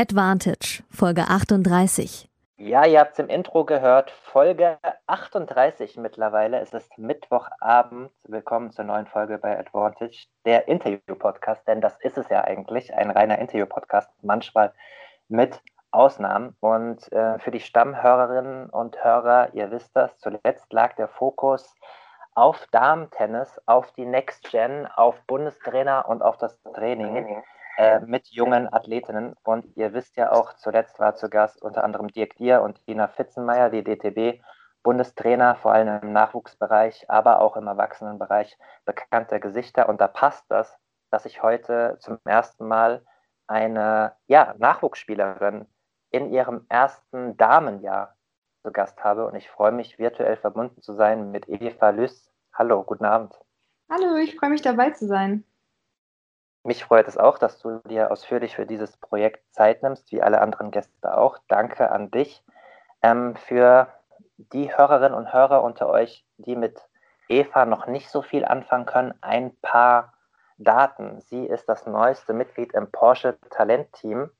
Advantage, Folge 38. Ja, ihr habt es im Intro gehört, Folge 38 mittlerweile. Es ist Mittwochabend. Willkommen zur neuen Folge bei Advantage, der Interview-Podcast, denn das ist es ja eigentlich, ein reiner Interview-Podcast, manchmal mit Ausnahmen. Und äh, für die Stammhörerinnen und Hörer, ihr wisst das, zuletzt lag der Fokus auf Damen-Tennis, auf die Next Gen, auf Bundestrainer und auf das Training äh, mit jungen Athletinnen. Und ihr wisst ja auch, zuletzt war zu Gast unter anderem Dirk Dier und Dina Fitzenmeier, die DTB. Bundestrainer, vor allem im Nachwuchsbereich, aber auch im Erwachsenenbereich bekannte Gesichter. Und da passt das, dass ich heute zum ersten Mal eine ja, Nachwuchsspielerin in ihrem ersten Damenjahr zu Gast habe. Und ich freue mich, virtuell verbunden zu sein mit Eva Lüss. Hallo, guten Abend. Hallo, ich freue mich dabei zu sein. Mich freut es auch, dass du dir ausführlich für dieses Projekt Zeit nimmst, wie alle anderen Gäste auch. Danke an dich. Ähm, für die Hörerinnen und Hörer unter euch, die mit Eva noch nicht so viel anfangen können, ein paar Daten. Sie ist das neueste Mitglied im Porsche Talentteam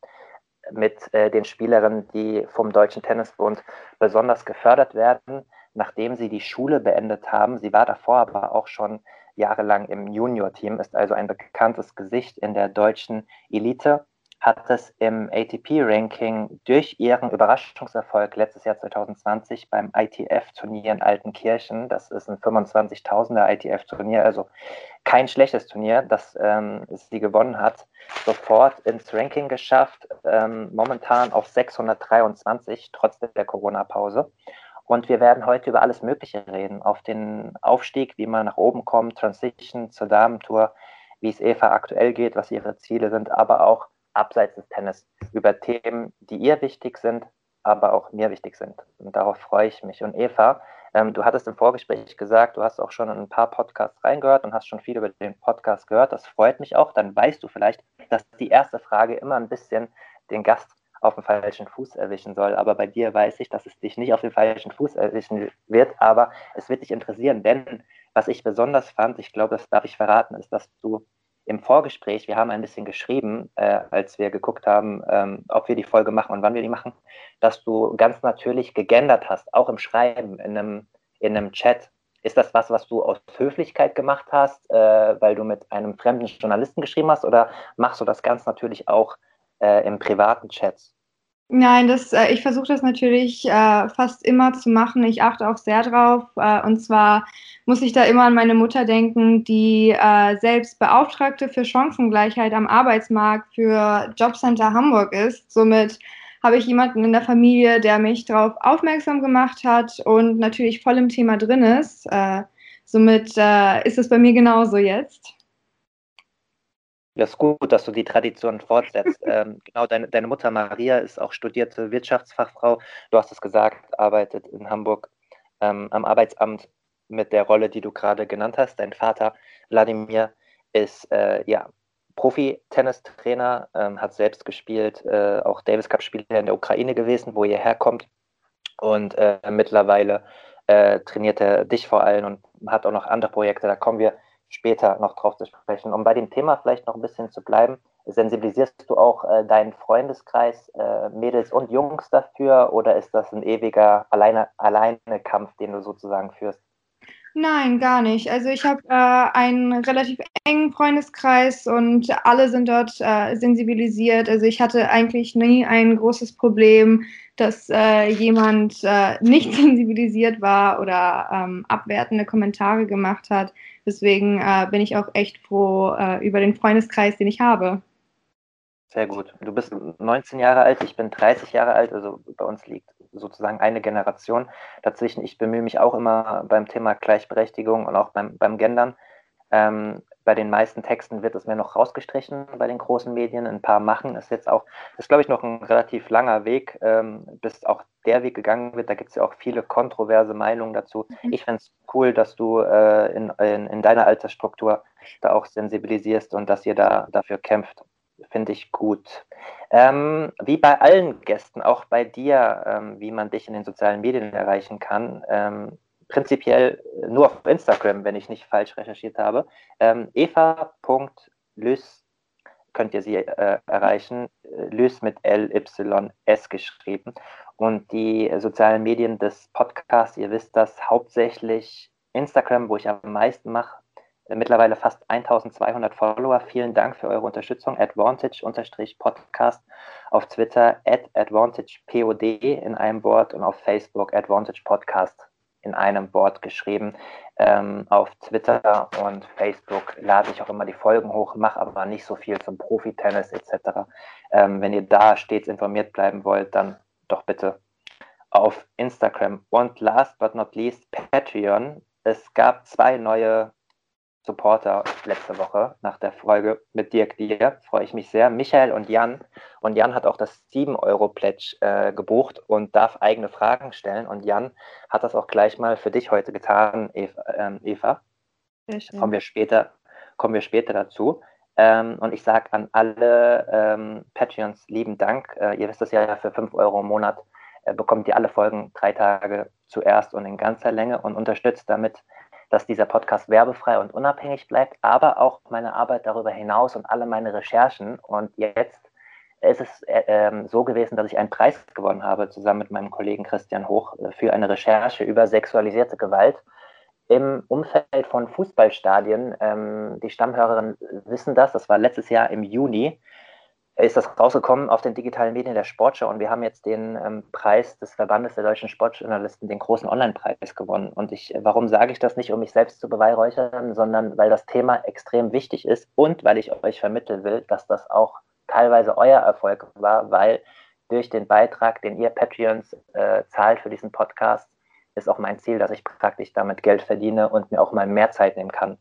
mit äh, den Spielerinnen, die vom Deutschen Tennisbund besonders gefördert werden, nachdem sie die Schule beendet haben. Sie war davor aber auch schon jahrelang im Junior-Team, ist also ein bekanntes Gesicht in der deutschen Elite, hat es im ATP-Ranking durch ihren Überraschungserfolg letztes Jahr 2020 beim ITF-Turnier in Altenkirchen, das ist ein 25.000er ITF-Turnier, also kein schlechtes Turnier, das ähm, sie gewonnen hat, sofort ins Ranking geschafft, ähm, momentan auf 623, trotz der Corona-Pause. Und wir werden heute über alles Mögliche reden. Auf den Aufstieg, wie man nach oben kommt, Transition zur Damentour, wie es Eva aktuell geht, was ihre Ziele sind, aber auch abseits des Tennis über Themen, die ihr wichtig sind, aber auch mir wichtig sind. Und darauf freue ich mich. Und Eva, ähm, du hattest im Vorgespräch gesagt, du hast auch schon in ein paar Podcasts reingehört und hast schon viel über den Podcast gehört. Das freut mich auch. Dann weißt du vielleicht, dass die erste Frage immer ein bisschen den Gast auf dem falschen Fuß erwischen soll. Aber bei dir weiß ich, dass es dich nicht auf den falschen Fuß erwischen wird, aber es wird dich interessieren, denn was ich besonders fand, ich glaube, das darf ich verraten, ist, dass du im Vorgespräch, wir haben ein bisschen geschrieben, äh, als wir geguckt haben, ähm, ob wir die Folge machen und wann wir die machen, dass du ganz natürlich gegendert hast, auch im Schreiben, in einem, in einem Chat. Ist das was, was du aus Höflichkeit gemacht hast, äh, weil du mit einem fremden Journalisten geschrieben hast, oder machst du das ganz natürlich auch äh, im privaten Chats? Nein, das, äh, ich versuche das natürlich äh, fast immer zu machen. Ich achte auch sehr drauf. Äh, und zwar muss ich da immer an meine Mutter denken, die äh, selbst Beauftragte für Chancengleichheit am Arbeitsmarkt für Jobcenter Hamburg ist. Somit habe ich jemanden in der Familie, der mich darauf aufmerksam gemacht hat und natürlich voll im Thema drin ist. Äh, somit äh, ist es bei mir genauso jetzt. Das ist gut, dass du die Tradition fortsetzt. ähm, genau, deine, deine Mutter Maria ist auch studierte Wirtschaftsfachfrau. Du hast es gesagt, arbeitet in Hamburg ähm, am Arbeitsamt mit der Rolle, die du gerade genannt hast. Dein Vater Wladimir ist äh, ja, Profi-Tennistrainer, ähm, hat selbst gespielt, äh, auch Davis Cup-Spieler in der Ukraine gewesen, wo ihr herkommt. Und äh, mittlerweile äh, trainiert er dich vor allem und hat auch noch andere Projekte. Da kommen wir später noch drauf zu sprechen. Um bei dem Thema vielleicht noch ein bisschen zu bleiben, sensibilisierst du auch äh, deinen Freundeskreis, äh, Mädels und Jungs dafür oder ist das ein ewiger alleine, alleine den du sozusagen führst? Nein, gar nicht. Also ich habe äh, einen relativ engen Freundeskreis und alle sind dort äh, sensibilisiert. Also ich hatte eigentlich nie ein großes Problem, dass äh, jemand äh, nicht sensibilisiert war oder ähm, abwertende Kommentare gemacht hat. Deswegen äh, bin ich auch echt froh äh, über den Freundeskreis, den ich habe. Sehr gut. Du bist 19 Jahre alt, ich bin 30 Jahre alt, also bei uns liegt sozusagen eine Generation dazwischen. Ich bemühe mich auch immer beim Thema Gleichberechtigung und auch beim, beim Gendern. Ähm, bei den meisten Texten wird es mir noch rausgestrichen bei den großen Medien. Ein paar machen es jetzt auch. Das ist, glaube ich, noch ein relativ langer Weg, ähm, bis auch der Weg gegangen wird. Da gibt es ja auch viele kontroverse Meinungen dazu. Mhm. Ich finde es cool, dass du äh, in, in, in, deiner Altersstruktur da auch sensibilisierst und dass ihr da dafür kämpft. Finde ich gut. Ähm, wie bei allen Gästen, auch bei dir, ähm, wie man dich in den sozialen Medien erreichen kann ähm, prinzipiell nur auf Instagram, wenn ich nicht falsch recherchiert habe. Ähm, Eva.lys könnt ihr sie äh, erreichen. Lys mit L-Y-S geschrieben. Und die sozialen Medien des Podcasts, ihr wisst das, hauptsächlich Instagram, wo ich am meisten mache. Mittlerweile fast 1200 Follower. Vielen Dank für eure Unterstützung. Advantage-Podcast auf Twitter, at AdvantagePOD in einem Wort und auf Facebook Advantage Podcast in einem Wort geschrieben. Ähm, auf Twitter und Facebook lade ich auch immer die Folgen hoch, mache aber nicht so viel zum Profi-Tennis etc. Ähm, wenn ihr da stets informiert bleiben wollt, dann doch bitte auf Instagram. Und last but not least, Patreon. Es gab zwei neue Supporter letzte Woche nach der Folge mit Dirk Dir. Freue ich mich sehr. Michael und Jan. Und Jan hat auch das 7-Euro-Pledge äh, gebucht und darf eigene Fragen stellen. Und Jan hat das auch gleich mal für dich heute getan, Eva. Ähm, Eva. Kommen wir später, kommen wir später dazu. Ähm, und ich sage an alle ähm, Patreons lieben Dank. Äh, ihr wisst es ja, für 5 Euro im Monat äh, bekommt ihr alle Folgen drei Tage zuerst und in ganzer Länge und unterstützt damit dass dieser Podcast werbefrei und unabhängig bleibt, aber auch meine Arbeit darüber hinaus und alle meine Recherchen. Und jetzt ist es äh, ähm, so gewesen, dass ich einen Preis gewonnen habe, zusammen mit meinem Kollegen Christian Hoch, äh, für eine Recherche über sexualisierte Gewalt im Umfeld von Fußballstadien. Ähm, die Stammhörerinnen wissen das, das war letztes Jahr im Juni ist das rausgekommen auf den digitalen Medien der Sportschau und wir haben jetzt den ähm, Preis des Verbandes der deutschen Sportjournalisten, den großen Online-Preis gewonnen. Und ich, warum sage ich das nicht, um mich selbst zu beweihräuchern, sondern weil das Thema extrem wichtig ist und weil ich euch vermitteln will, dass das auch teilweise euer Erfolg war, weil durch den Beitrag, den ihr Patreons äh, zahlt für diesen Podcast, ist auch mein Ziel, dass ich praktisch damit Geld verdiene und mir auch mal mehr Zeit nehmen kann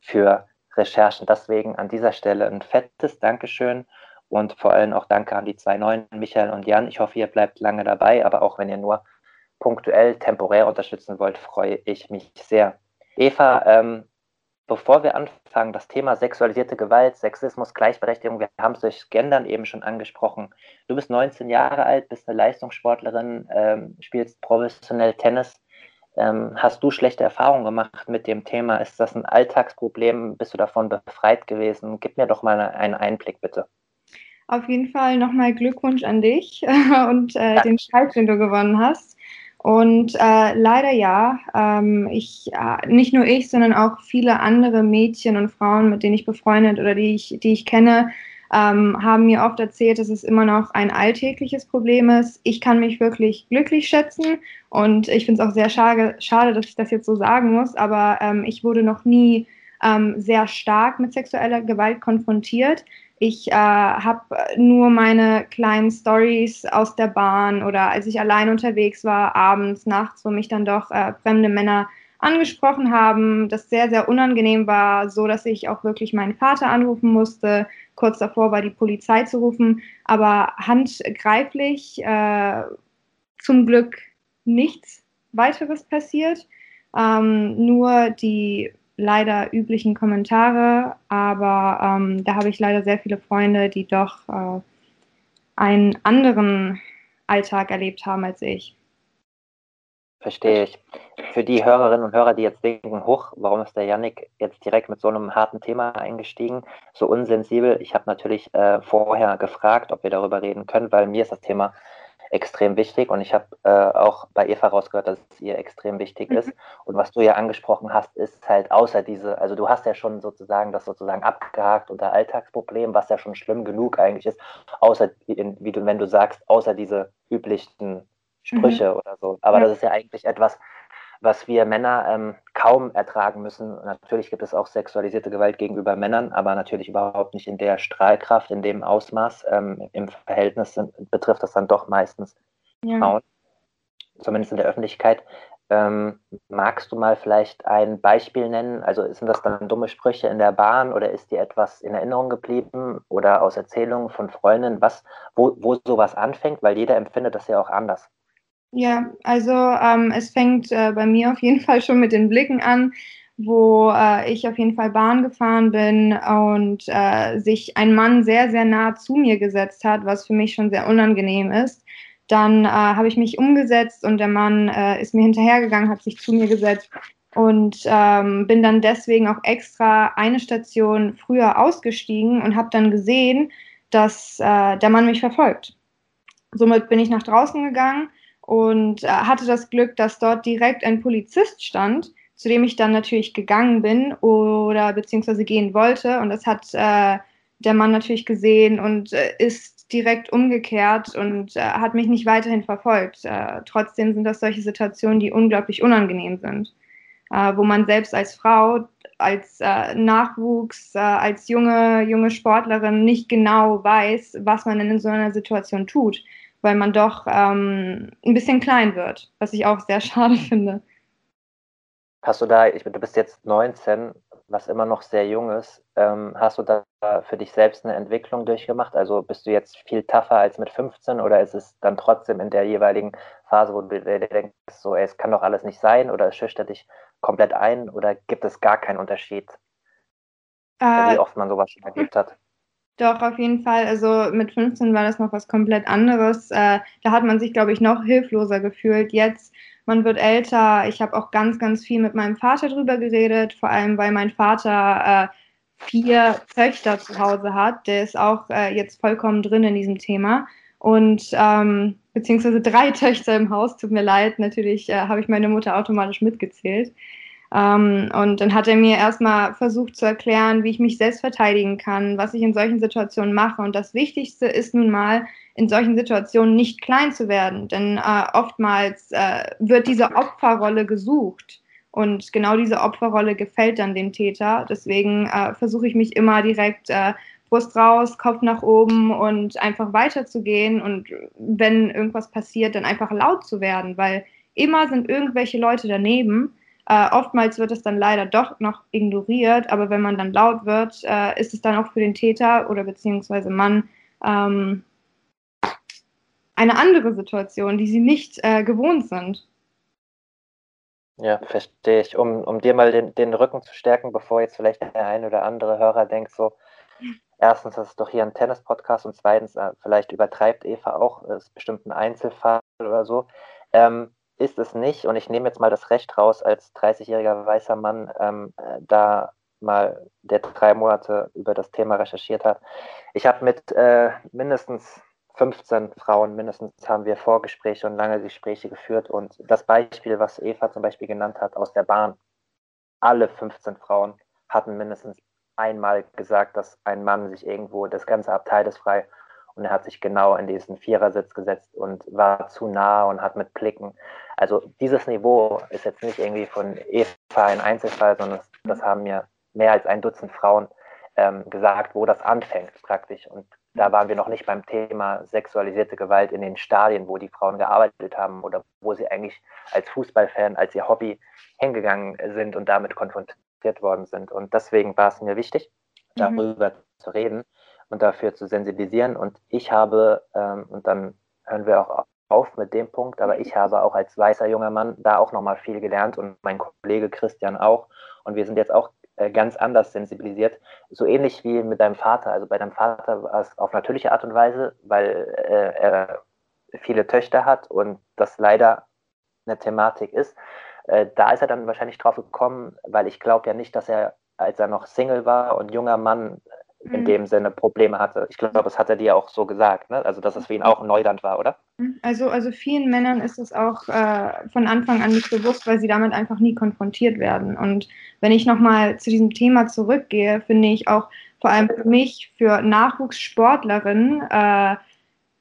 für Recherchen. Deswegen an dieser Stelle ein fettes Dankeschön und vor allem auch danke an die zwei neuen, Michael und Jan. Ich hoffe, ihr bleibt lange dabei, aber auch wenn ihr nur punktuell, temporär unterstützen wollt, freue ich mich sehr. Eva, ähm, bevor wir anfangen, das Thema sexualisierte Gewalt, Sexismus, Gleichberechtigung, wir haben es durch Gendern eben schon angesprochen. Du bist 19 Jahre alt, bist eine Leistungssportlerin, ähm, spielst professionell Tennis. Ähm, hast du schlechte Erfahrungen gemacht mit dem Thema? Ist das ein Alltagsproblem? Bist du davon befreit gewesen? Gib mir doch mal einen Einblick, bitte. Auf jeden Fall nochmal Glückwunsch an dich und äh, den Preis, den du gewonnen hast. Und äh, leider ja, ähm, ich, äh, nicht nur ich, sondern auch viele andere Mädchen und Frauen, mit denen ich befreundet oder die ich, die ich kenne, ähm, haben mir oft erzählt, dass es immer noch ein alltägliches Problem ist. Ich kann mich wirklich glücklich schätzen und ich finde es auch sehr schade, schade, dass ich das jetzt so sagen muss, aber ähm, ich wurde noch nie ähm, sehr stark mit sexueller Gewalt konfrontiert. Ich äh, habe nur meine kleinen Stories aus der Bahn oder als ich allein unterwegs war, abends, nachts, wo mich dann doch äh, fremde Männer angesprochen haben, das sehr, sehr unangenehm war, so dass ich auch wirklich meinen Vater anrufen musste. Kurz davor war die Polizei zu rufen, aber handgreiflich äh, zum Glück nichts weiteres passiert. Ähm, nur die leider üblichen Kommentare, aber ähm, da habe ich leider sehr viele Freunde, die doch äh, einen anderen Alltag erlebt haben als ich. Verstehe ich. Für die Hörerinnen und Hörer, die jetzt denken, hoch, warum ist der Yannick jetzt direkt mit so einem harten Thema eingestiegen, so unsensibel? Ich habe natürlich äh, vorher gefragt, ob wir darüber reden können, weil mir ist das Thema extrem wichtig und ich habe äh, auch bei Eva rausgehört, dass es ihr extrem wichtig mhm. ist. Und was du ja angesprochen hast, ist halt außer diese, also du hast ja schon sozusagen das sozusagen abgehakt unter Alltagsproblem, was ja schon schlimm genug eigentlich ist, außer wie du, wenn du sagst, außer diese üblichen Sprüche mhm. oder so. Aber ja. das ist ja eigentlich etwas, was wir Männer ähm, kaum ertragen müssen. Natürlich gibt es auch sexualisierte Gewalt gegenüber Männern, aber natürlich überhaupt nicht in der Strahlkraft, in dem Ausmaß. Ähm, Im Verhältnis sind, betrifft das dann doch meistens ja. Frauen, zumindest in der Öffentlichkeit. Ähm, magst du mal vielleicht ein Beispiel nennen? Also sind das dann dumme Sprüche in der Bahn oder ist dir etwas in Erinnerung geblieben oder aus Erzählungen von Freundinnen, was, wo, wo sowas anfängt? Weil jeder empfindet das ja auch anders. Ja, also ähm, es fängt äh, bei mir auf jeden Fall schon mit den Blicken an, wo äh, ich auf jeden Fall Bahn gefahren bin und äh, sich ein Mann sehr, sehr nah zu mir gesetzt hat, was für mich schon sehr unangenehm ist. Dann äh, habe ich mich umgesetzt und der Mann äh, ist mir hinterhergegangen, hat sich zu mir gesetzt und ähm, bin dann deswegen auch extra eine Station früher ausgestiegen und habe dann gesehen, dass äh, der Mann mich verfolgt. Somit bin ich nach draußen gegangen und äh, hatte das Glück, dass dort direkt ein Polizist stand, zu dem ich dann natürlich gegangen bin oder beziehungsweise gehen wollte. Und das hat äh, der Mann natürlich gesehen und äh, ist direkt umgekehrt und äh, hat mich nicht weiterhin verfolgt. Äh, trotzdem sind das solche Situationen, die unglaublich unangenehm sind, äh, wo man selbst als Frau, als Nachwuchs, als junge, junge Sportlerin nicht genau weiß, was man in so einer Situation tut, weil man doch ähm, ein bisschen klein wird, was ich auch sehr schade finde. Hast du da, ich, du bist jetzt 19, was immer noch sehr jung ist. Ähm, hast du da für dich selbst eine Entwicklung durchgemacht? Also bist du jetzt viel tougher als mit 15 oder ist es dann trotzdem in der jeweiligen Phase, wo du dir denkst, so, ey, es kann doch alles nicht sein oder es schüchtert dich komplett ein oder gibt es gar keinen Unterschied? Äh, wie oft man sowas schon erlebt hat? Doch, auf jeden Fall. Also mit 15 war das noch was komplett anderes. Äh, da hat man sich, glaube ich, noch hilfloser gefühlt. Jetzt man wird älter. Ich habe auch ganz, ganz viel mit meinem Vater drüber geredet, vor allem weil mein Vater äh, vier Töchter zu Hause hat. Der ist auch äh, jetzt vollkommen drin in diesem Thema. Und ähm, beziehungsweise drei Töchter im Haus, tut mir leid, natürlich äh, habe ich meine Mutter automatisch mitgezählt. Ähm, und dann hat er mir erstmal versucht zu erklären, wie ich mich selbst verteidigen kann, was ich in solchen Situationen mache. Und das Wichtigste ist nun mal, in solchen Situationen nicht klein zu werden. Denn äh, oftmals äh, wird diese Opferrolle gesucht. Und genau diese Opferrolle gefällt dann dem Täter. Deswegen äh, versuche ich mich immer direkt äh, Brust raus, Kopf nach oben und einfach weiterzugehen. Und wenn irgendwas passiert, dann einfach laut zu werden, weil immer sind irgendwelche Leute daneben äh, oftmals wird es dann leider doch noch ignoriert, aber wenn man dann laut wird, äh, ist es dann auch für den Täter oder beziehungsweise Mann ähm, eine andere Situation, die sie nicht äh, gewohnt sind. Ja, verstehe ich. Um, um dir mal den, den Rücken zu stärken, bevor jetzt vielleicht der ein oder andere Hörer denkt, so, erstens, ist doch hier ein Tennis-Podcast und zweitens, äh, vielleicht übertreibt Eva auch, ist bestimmt ein Einzelfall oder so. Ähm, ist es nicht. Und ich nehme jetzt mal das Recht raus, als 30-jähriger weißer Mann ähm, äh, da mal, der drei Monate über das Thema recherchiert hat. Ich habe mit äh, mindestens 15 Frauen, mindestens haben wir Vorgespräche und lange Gespräche geführt. Und das Beispiel, was Eva zum Beispiel genannt hat aus der Bahn, alle 15 Frauen hatten mindestens einmal gesagt, dass ein Mann sich irgendwo, das ganze Abteil ist frei und er hat sich genau in diesen Vierersitz gesetzt und war zu nah und hat mit Blicken. Also dieses Niveau ist jetzt nicht irgendwie von Eva ein Einzelfall, sondern das, das haben mir mehr als ein Dutzend Frauen ähm, gesagt, wo das anfängt praktisch. Und da waren wir noch nicht beim Thema sexualisierte Gewalt in den Stadien, wo die Frauen gearbeitet haben oder wo sie eigentlich als Fußballfan, als ihr Hobby hingegangen sind und damit konfrontiert worden sind. Und deswegen war es mir wichtig, mhm. darüber mhm. zu reden und dafür zu sensibilisieren. Und ich habe, ähm, und dann hören wir auch auf mit dem Punkt, aber ich habe auch als weißer junger Mann da auch nochmal viel gelernt und mein Kollege Christian auch. Und wir sind jetzt auch äh, ganz anders sensibilisiert. So ähnlich wie mit deinem Vater. Also bei deinem Vater war es auf natürliche Art und Weise, weil äh, er viele Töchter hat und das leider eine Thematik ist. Äh, da ist er dann wahrscheinlich drauf gekommen, weil ich glaube ja nicht, dass er, als er noch Single war und junger Mann, in mhm. dem Sinne Probleme hatte. Ich glaube, das hat er dir auch so gesagt, ne? Also, dass es für ihn auch ein Neuland war, oder? Mhm. Also, also vielen Männern ist es auch äh, von Anfang an nicht bewusst, weil sie damit einfach nie konfrontiert werden. Und wenn ich nochmal zu diesem Thema zurückgehe, finde ich auch vor allem für mich, für Nachwuchssportlerinnen, äh,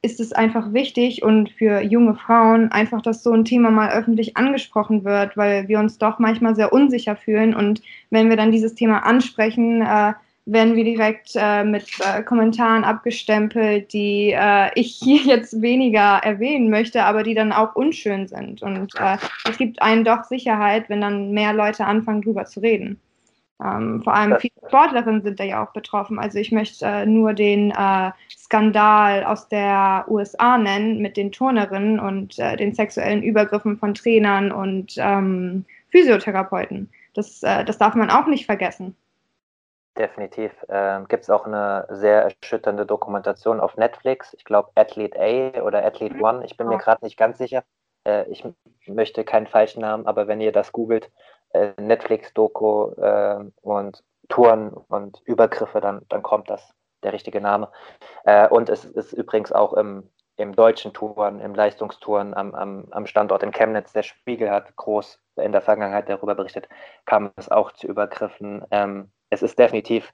ist es einfach wichtig und für junge Frauen einfach, dass so ein Thema mal öffentlich angesprochen wird, weil wir uns doch manchmal sehr unsicher fühlen und wenn wir dann dieses Thema ansprechen, äh, werden wir direkt äh, mit äh, Kommentaren abgestempelt, die äh, ich hier jetzt weniger erwähnen möchte, aber die dann auch unschön sind. Und äh, es gibt einen doch Sicherheit, wenn dann mehr Leute anfangen, drüber zu reden. Ähm, vor allem viele Sportlerinnen sind da ja auch betroffen. Also ich möchte äh, nur den äh, Skandal aus der USA nennen mit den Turnerinnen und den sexuellen Übergriffen von Trainern und ähm, Physiotherapeuten. Das, das darf man auch nicht vergessen. Definitiv. Ähm, Gibt es auch eine sehr erschütternde Dokumentation auf Netflix. Ich glaube Athlete A oder Athlete mhm. One. Ich bin mir gerade nicht ganz sicher. Äh, ich möchte keinen falschen Namen, aber wenn ihr das googelt, äh, Netflix-Doku äh, und Touren und Übergriffe, dann, dann kommt das der richtige Name. Äh, und es ist übrigens auch im, im deutschen Touren, im Leistungstouren am, am, am Standort in Chemnitz, der Spiegel hat groß in der Vergangenheit darüber berichtet, kam es auch zu Übergriffen. Ähm, es ist definitiv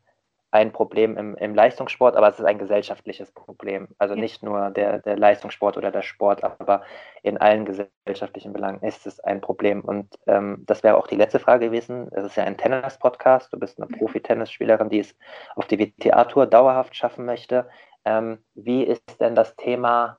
ein Problem im, im, Leistungssport, aber es ist ein gesellschaftliches Problem. Also nicht nur der, der Leistungssport oder der Sport, aber in allen gesellschaftlichen Belangen ist es ein Problem. Und ähm, das wäre auch die letzte Frage gewesen. Es ist ja ein Tennis-Podcast. Du bist eine. Profi-Tennisspielerin, die es auf die WTA-Tour dauerhaft schaffen möchte. Ähm, wie ist denn das Thema?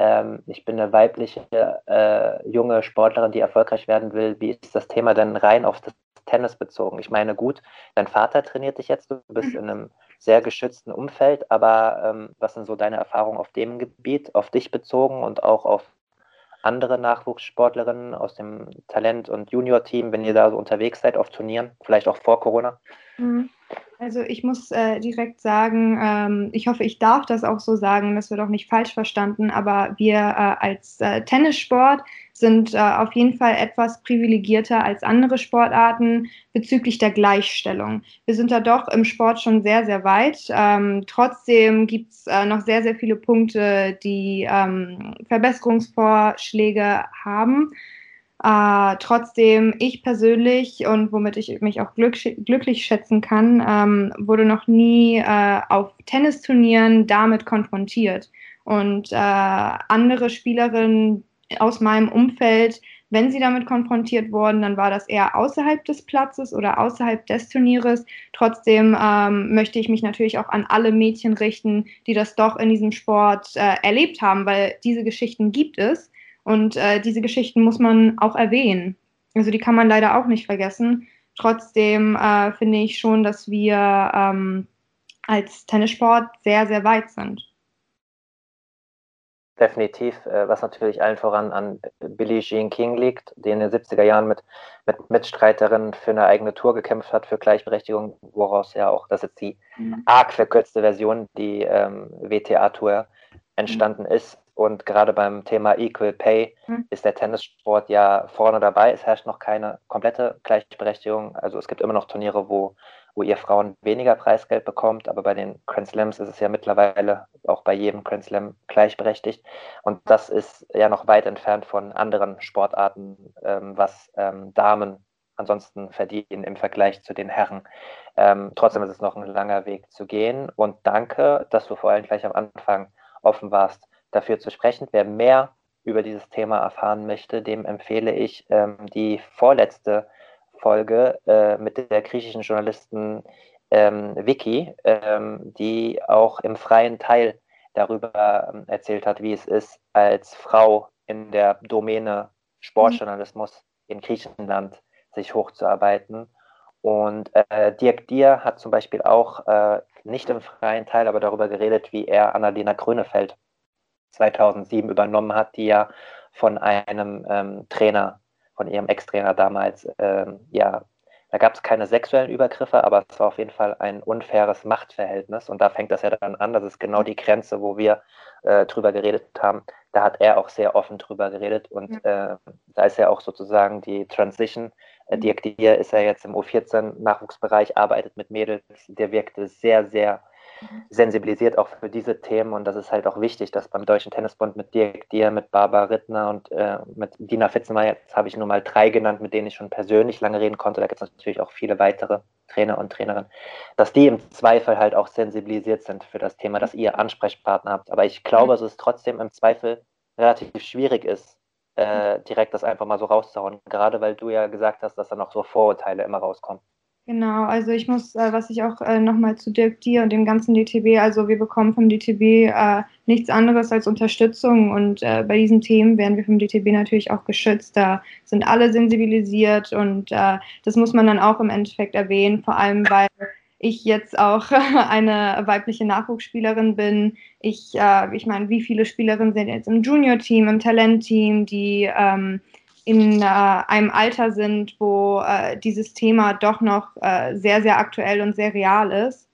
Ähm, ich bin eine weibliche äh, junge Sportlerin, die erfolgreich werden will. Wie ist das Thema denn rein auf das Tennis bezogen. Ich meine, gut, dein Vater trainiert dich jetzt, du bist in einem sehr geschützten Umfeld, aber ähm, was sind so deine Erfahrungen auf dem Gebiet, auf dich bezogen und auch auf andere Nachwuchssportlerinnen aus dem Talent- und Junior-Team, wenn ihr da so unterwegs seid auf Turnieren, vielleicht auch vor Corona? Mhm. Also ich muss äh, direkt sagen, ähm, ich hoffe, ich darf das auch so sagen, das wird auch nicht falsch verstanden, aber wir äh, als äh, Tennissport sind äh, auf jeden Fall etwas privilegierter als andere Sportarten bezüglich der Gleichstellung. Wir sind da doch im Sport schon sehr, sehr weit. Ähm, trotzdem gibt es äh, noch sehr, sehr viele Punkte, die ähm, Verbesserungsvorschläge haben. Äh, trotzdem, ich persönlich und womit ich mich auch glück, glücklich schätzen kann, ähm, wurde noch nie äh, auf Tennisturnieren damit konfrontiert. Und äh, andere Spielerinnen aus meinem Umfeld, wenn sie damit konfrontiert wurden, dann war das eher außerhalb des Platzes oder außerhalb des Turnieres. Trotzdem ähm, möchte ich mich natürlich auch an alle Mädchen richten, die das doch in diesem Sport äh, erlebt haben, weil diese Geschichten gibt es. Und äh, diese Geschichten muss man auch erwähnen. Also die kann man leider auch nicht vergessen. Trotzdem äh, finde ich schon, dass wir ähm, als Tennissport sehr, sehr weit sind. Definitiv, äh, was natürlich allen voran an Billie Jean King liegt, die in den 70er Jahren mit, mit Mitstreiterinnen für eine eigene Tour gekämpft hat, für Gleichberechtigung, woraus ja auch, das ist die mhm. arg verkürzte Version, die ähm, WTA-Tour entstanden mhm. ist. Und gerade beim Thema Equal Pay mhm. ist der Tennissport ja vorne dabei. Es herrscht noch keine komplette Gleichberechtigung. Also es gibt immer noch Turniere, wo, wo ihr Frauen weniger Preisgeld bekommt, aber bei den Grand Slams ist es ja mittlerweile auch bei jedem Grand Slam gleichberechtigt. Und das ist ja noch weit entfernt von anderen Sportarten, ähm, was ähm, Damen ansonsten verdienen im Vergleich zu den Herren. Ähm, trotzdem ist es noch ein langer Weg zu gehen. Und danke, dass du vor allem gleich am Anfang offen warst, dafür zu sprechen. Wer mehr über dieses Thema erfahren möchte, dem empfehle ich ähm, die vorletzte Folge äh, mit der griechischen Journalistin ähm, Vicky, ähm, die auch im freien Teil darüber ähm, erzählt hat, wie es ist, als Frau in der Domäne Sportjournalismus in Griechenland sich hochzuarbeiten. Und äh, Dirk Dier hat zum Beispiel auch äh, nicht im freien Teil, aber darüber geredet, wie er Annalena Grönefeld 2007 übernommen hat, die ja von einem ähm, Trainer, von ihrem Ex-Trainer damals, ähm, ja, da gab es keine sexuellen Übergriffe, aber es war auf jeden Fall ein unfaires Machtverhältnis. Und da fängt das ja dann an. Das ist genau die Grenze, wo wir äh, drüber geredet haben. Da hat er auch sehr offen drüber geredet. Und äh, da ist ja auch sozusagen die Transition. Äh, Dirk Dier ist ja jetzt im U14-Nachwuchsbereich, arbeitet mit Mädels. Der wirkte sehr, sehr sensibilisiert auch für diese Themen und das ist halt auch wichtig, dass beim Deutschen Tennisbund mit Dirk Dier, mit Barbara Rittner und äh, mit Dina Fitzenmeier, jetzt habe ich nur mal drei genannt, mit denen ich schon persönlich lange reden konnte, da gibt es natürlich auch viele weitere Trainer und Trainerinnen, dass die im Zweifel halt auch sensibilisiert sind für das Thema, dass ihr Ansprechpartner habt. Aber ich glaube, dass es trotzdem im Zweifel relativ schwierig ist, äh, direkt das einfach mal so rauszuhauen, gerade weil du ja gesagt hast, dass da noch so Vorurteile immer rauskommen. Genau, also ich muss, äh, was ich auch äh, nochmal zu Dirk dir und dem ganzen DTB, also wir bekommen vom DTB äh, nichts anderes als Unterstützung und äh, bei diesen Themen werden wir vom DTB natürlich auch geschützt. Da sind alle sensibilisiert und äh, das muss man dann auch im Endeffekt erwähnen, vor allem weil ich jetzt auch eine weibliche Nachwuchsspielerin bin. Ich, äh, ich meine, wie viele Spielerinnen sind jetzt im Junior-Team, im Talent-Team, die ähm, in äh, einem Alter sind, wo äh, dieses Thema doch noch äh, sehr, sehr aktuell und sehr real ist.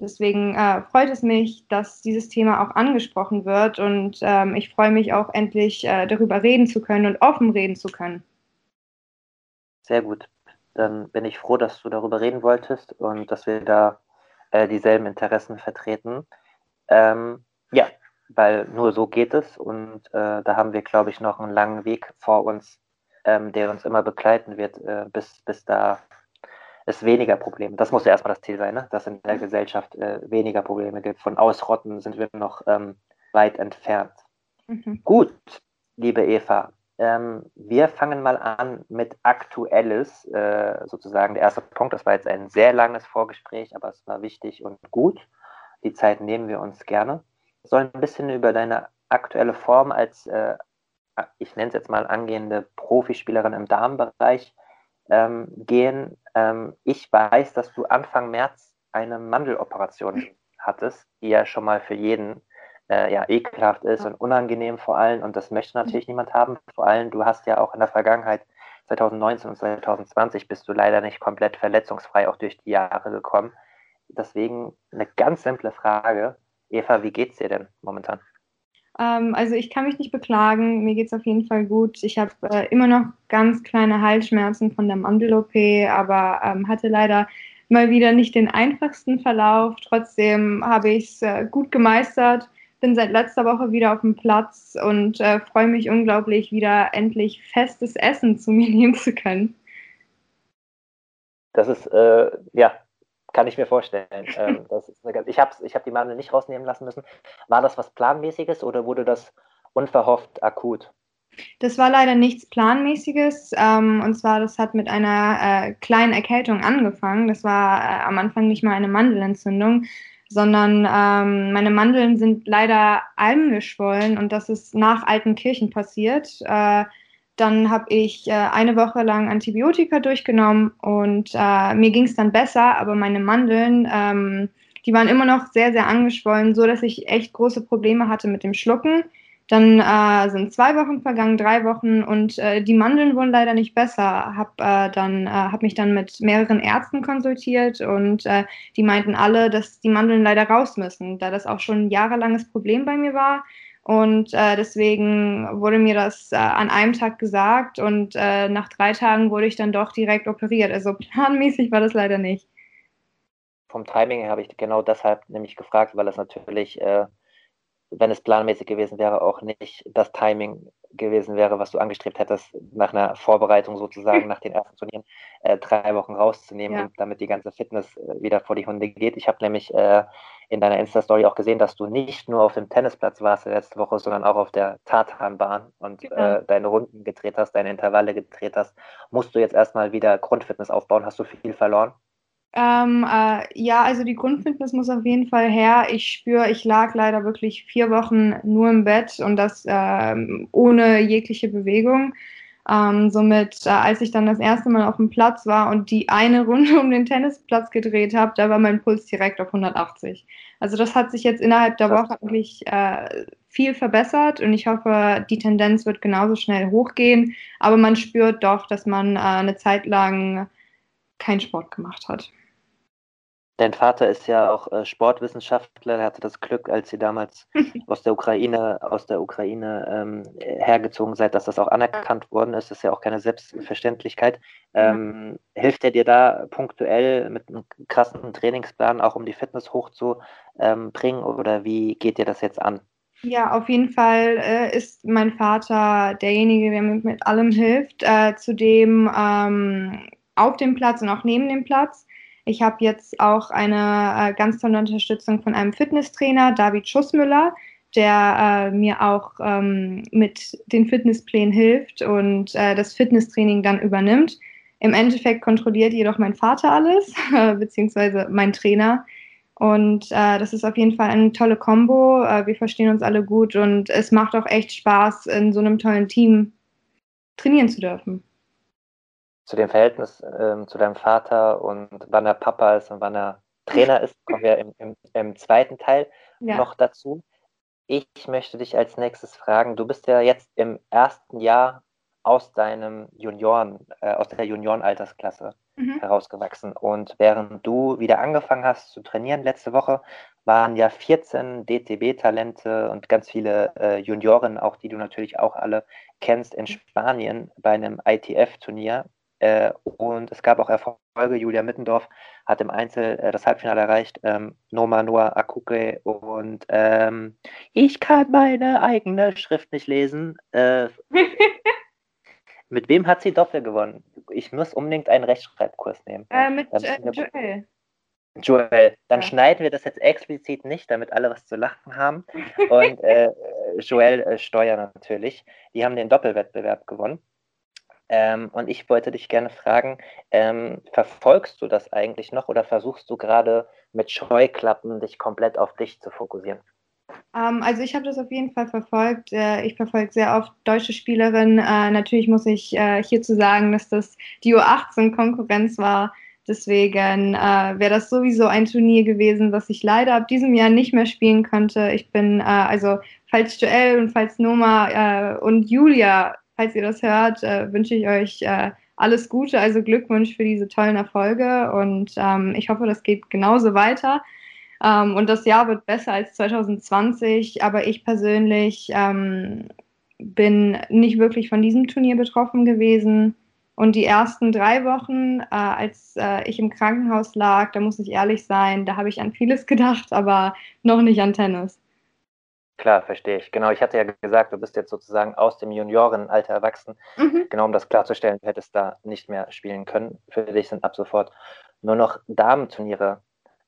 Deswegen äh, freut es mich, dass dieses Thema auch angesprochen wird und ähm, ich freue mich auch endlich äh, darüber reden zu können und offen reden zu können. Sehr gut. Dann bin ich froh, dass du darüber reden wolltest und dass wir da äh, dieselben Interessen vertreten. Ähm, ja, weil nur so geht es und äh, da haben wir, glaube ich, noch einen langen Weg vor uns, ähm, der uns immer begleiten wird, äh, bis, bis da es weniger Probleme. Das muss ja erstmal das Ziel sein, ne? dass in der Gesellschaft äh, weniger Probleme gibt. Von Ausrotten sind wir noch ähm, weit entfernt. Mhm. Gut, liebe Eva, ähm, wir fangen mal an mit Aktuelles, äh, sozusagen der erste Punkt. Das war jetzt ein sehr langes Vorgespräch, aber es war wichtig und gut. Die Zeit nehmen wir uns gerne. Wir sollen ein bisschen über deine aktuelle Form als, äh, ich nenne es jetzt mal angehende Profispielerin im Damenbereich ähm, gehen. Ähm, ich weiß, dass du Anfang März eine Mandeloperation hattest, die ja schon mal für jeden äh, ja, ekelhaft ist und unangenehm vor allem. Und das möchte natürlich niemand haben. Vor allem, du hast ja auch in der Vergangenheit 2019 und 2020 bist du leider nicht komplett verletzungsfrei auch durch die Jahre gekommen. Deswegen eine ganz simple Frage. Eva, wie geht's dir denn momentan? Ähm, also ich kann mich nicht beklagen, mir geht es auf jeden Fall gut. Ich habe äh, immer noch ganz kleine Halsschmerzen von der Mandel-OP, aber ähm, hatte leider mal wieder nicht den einfachsten Verlauf. Trotzdem habe ich es äh, gut gemeistert bin seit letzter Woche wieder auf dem Platz und äh, freue mich unglaublich, wieder endlich festes Essen zu mir nehmen zu können. Das ist, äh, ja, kann ich mir vorstellen. ähm, eine, ich habe ich hab die Mandel nicht rausnehmen lassen müssen. War das was Planmäßiges oder wurde das unverhofft akut? Das war leider nichts Planmäßiges. Ähm, und zwar, das hat mit einer äh, kleinen Erkältung angefangen. Das war äh, am Anfang nicht mal eine Mandelentzündung sondern ähm, meine Mandeln sind leider angeschwollen und das ist nach Altenkirchen passiert. Äh, dann habe ich äh, eine Woche lang Antibiotika durchgenommen und äh, mir ging es dann besser, aber meine Mandeln, ähm, die waren immer noch sehr, sehr angeschwollen, so dass ich echt große Probleme hatte mit dem Schlucken. Dann äh, sind zwei Wochen vergangen, drei Wochen und äh, die Mandeln wurden leider nicht besser. Hab äh, dann äh, hab mich dann mit mehreren Ärzten konsultiert und die meinten alle, dass die Mandeln leider raus müssen, da das auch schon ein jahrelanges Problem bei mir war. Und äh, deswegen wurde mir das äh, an einem Tag gesagt und äh, nach drei Tagen wurde ich dann doch direkt operiert. Also planmäßig war das leider nicht. Vom Timing habe ich genau deshalb nämlich gefragt, weil das natürlich äh, wenn es planmäßig gewesen wäre, auch nicht das Timing gewesen wäre, was du angestrebt hättest, nach einer Vorbereitung sozusagen, nach den ersten Turnieren, äh, drei Wochen rauszunehmen, ja. damit die ganze Fitness äh, wieder vor die Hunde geht. Ich habe nämlich äh, in deiner Insta-Story auch gesehen, dass du nicht nur auf dem Tennisplatz warst letzte Woche, sondern auch auf der Tartanbahn und genau. Äh, deine Runden gedreht hast, deine Intervalle gedreht hast. Musst du jetzt erstmal wieder Grundfitness aufbauen? Hast du viel verloren? Ähm, äh, ja, also die Grundfitness muss auf jeden Fall her. Ich spüre, ich lag leider wirklich vier Wochen nur im Bett und das äh, ohne jegliche Bewegung. Ähm, somit, äh, als ich dann das erste Mal auf dem Platz war und die eine Runde um den Tennisplatz gedreht habe, da war mein Puls direkt auf 180. Also das hat sich jetzt innerhalb der Woche eigentlich äh, viel verbessert und ich hoffe, die Tendenz wird genauso schnell hochgehen. Aber man spürt doch, dass man äh, eine Zeit lang keinen Sport gemacht hat. Dein Vater ist ja auch äh, Sportwissenschaftler. Er hatte das Glück, als ihr damals aus der Ukraine, aus der Ukraine ähm, hergezogen seid, dass das auch anerkannt worden ist. Das ist ja auch keine Selbstverständlichkeit. Ähm, ja. Hilft er dir da punktuell mit einem krassen Trainingsplan, auch um die Fitness hochzubringen? Ähm, oder wie geht dir das jetzt an? Ja, auf jeden Fall äh, ist mein Vater derjenige, der mir mit allem hilft. Äh, zudem ähm, auf dem Platz und auch neben dem Platz. Ich habe jetzt auch eine äh, ganz tolle Unterstützung von einem Fitnesstrainer, David Schussmüller, der äh, mir auch ähm, mit den Fitnessplänen hilft und äh, das Fitnesstraining dann übernimmt. Im Endeffekt kontrolliert jedoch mein Vater alles, beziehungsweise mein Trainer. Und äh, das ist auf jeden Fall eine tolle Kombo. Äh, wir verstehen uns alle gut und es macht auch echt Spaß, in so einem tollen Team trainieren zu dürfen. Zu dem Verhältnis ähm, zu deinem Vater und wann er Papa ist und wann er Trainer ist, kommen wir im, im, im zweiten Teil ja. noch dazu. Ich möchte dich als nächstes fragen, du bist ja jetzt im ersten Jahr aus deinem Junioren, äh, aus der Juniorenaltersklasse mhm. herausgewachsen. Und während du wieder angefangen hast zu trainieren letzte Woche, waren ja 14 DTB-Talente und ganz viele äh, Junioren, auch die du natürlich auch alle kennst, in Spanien bei einem ITF-Turnier. Äh, und es gab auch Erfolge. Julia Mittendorf hat im Einzel äh, das Halbfinale erreicht. Ähm, Noma Noah Akuke und ähm, ich kann meine eigene Schrift nicht lesen. Äh, mit wem hat sie Doppel gewonnen? Ich muss unbedingt einen Rechtschreibkurs nehmen. Äh, mit äh, Joel. Joel, dann ja. schneiden wir das jetzt explizit nicht, damit alle was zu lachen haben. Und äh, Joel Steuer natürlich. Die haben den Doppelwettbewerb gewonnen. Ähm, und ich wollte dich gerne fragen, ähm, verfolgst du das eigentlich noch oder versuchst du gerade mit Scheuklappen dich komplett auf dich zu fokussieren? Ähm, also ich habe das auf jeden Fall verfolgt. Äh, ich verfolge sehr oft deutsche Spielerinnen. Äh, natürlich muss ich äh, hierzu sagen, dass das die U18-Konkurrenz war. Deswegen wäre das sowieso ein Turnier gewesen, was ich leider ab diesem Jahr nicht mehr spielen konnte. Ich bin, also falls Joel und falls Noma und Julia, falls ihr das hört, äh, wünsche ich euch äh, alles Gute, also Glückwunsch für diese tollen Erfolge und ähm, ich hoffe, das geht genauso weiter. Ähm, und das Jahr wird besser als 2020, aber ich persönlich ähm, bin nicht wirklich von diesem Turnier betroffen gewesen. Und die ersten drei Wochen, äh, als äh, ich im Krankenhaus lag, da muss ich ehrlich sein, da habe ich an vieles gedacht, aber noch nicht an Tennis. Klar, verstehe ich. Genau, ich hatte ja gesagt, du bist jetzt sozusagen aus dem Juniorenalter erwachsen. Mhm. Genau, um das klarzustellen, du hättest da nicht mehr spielen können. Für dich sind ab sofort nur noch Damenturniere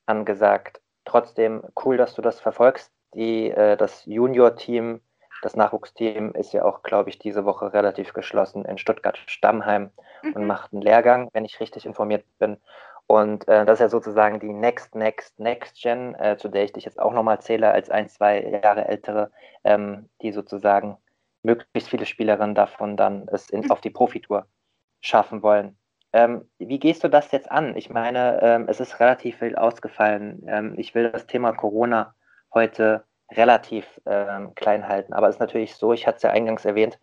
angesagt. Trotzdem cool, dass du das verfolgst. Die, äh, das Junior-Team das Nachwuchsteam ist ja auch, glaube ich, diese Woche relativ geschlossen in Stuttgart-Stammheim mhm. und macht einen Lehrgang, wenn ich richtig informiert bin. Und äh, das ist ja sozusagen die Next, Next, Next Gen, äh, zu der ich dich jetzt auch nochmal zähle, als ein, zwei Jahre ältere, ähm, die sozusagen möglichst viele Spielerinnen davon dann es in, auf die Profitour schaffen wollen. Ähm, wie gehst du das jetzt an? Ich meine, ähm, es ist relativ viel ausgefallen. Ähm, ich will das Thema Corona heute relativ ähm, klein halten. Aber es ist natürlich so, ich hatte es ja eingangs erwähnt,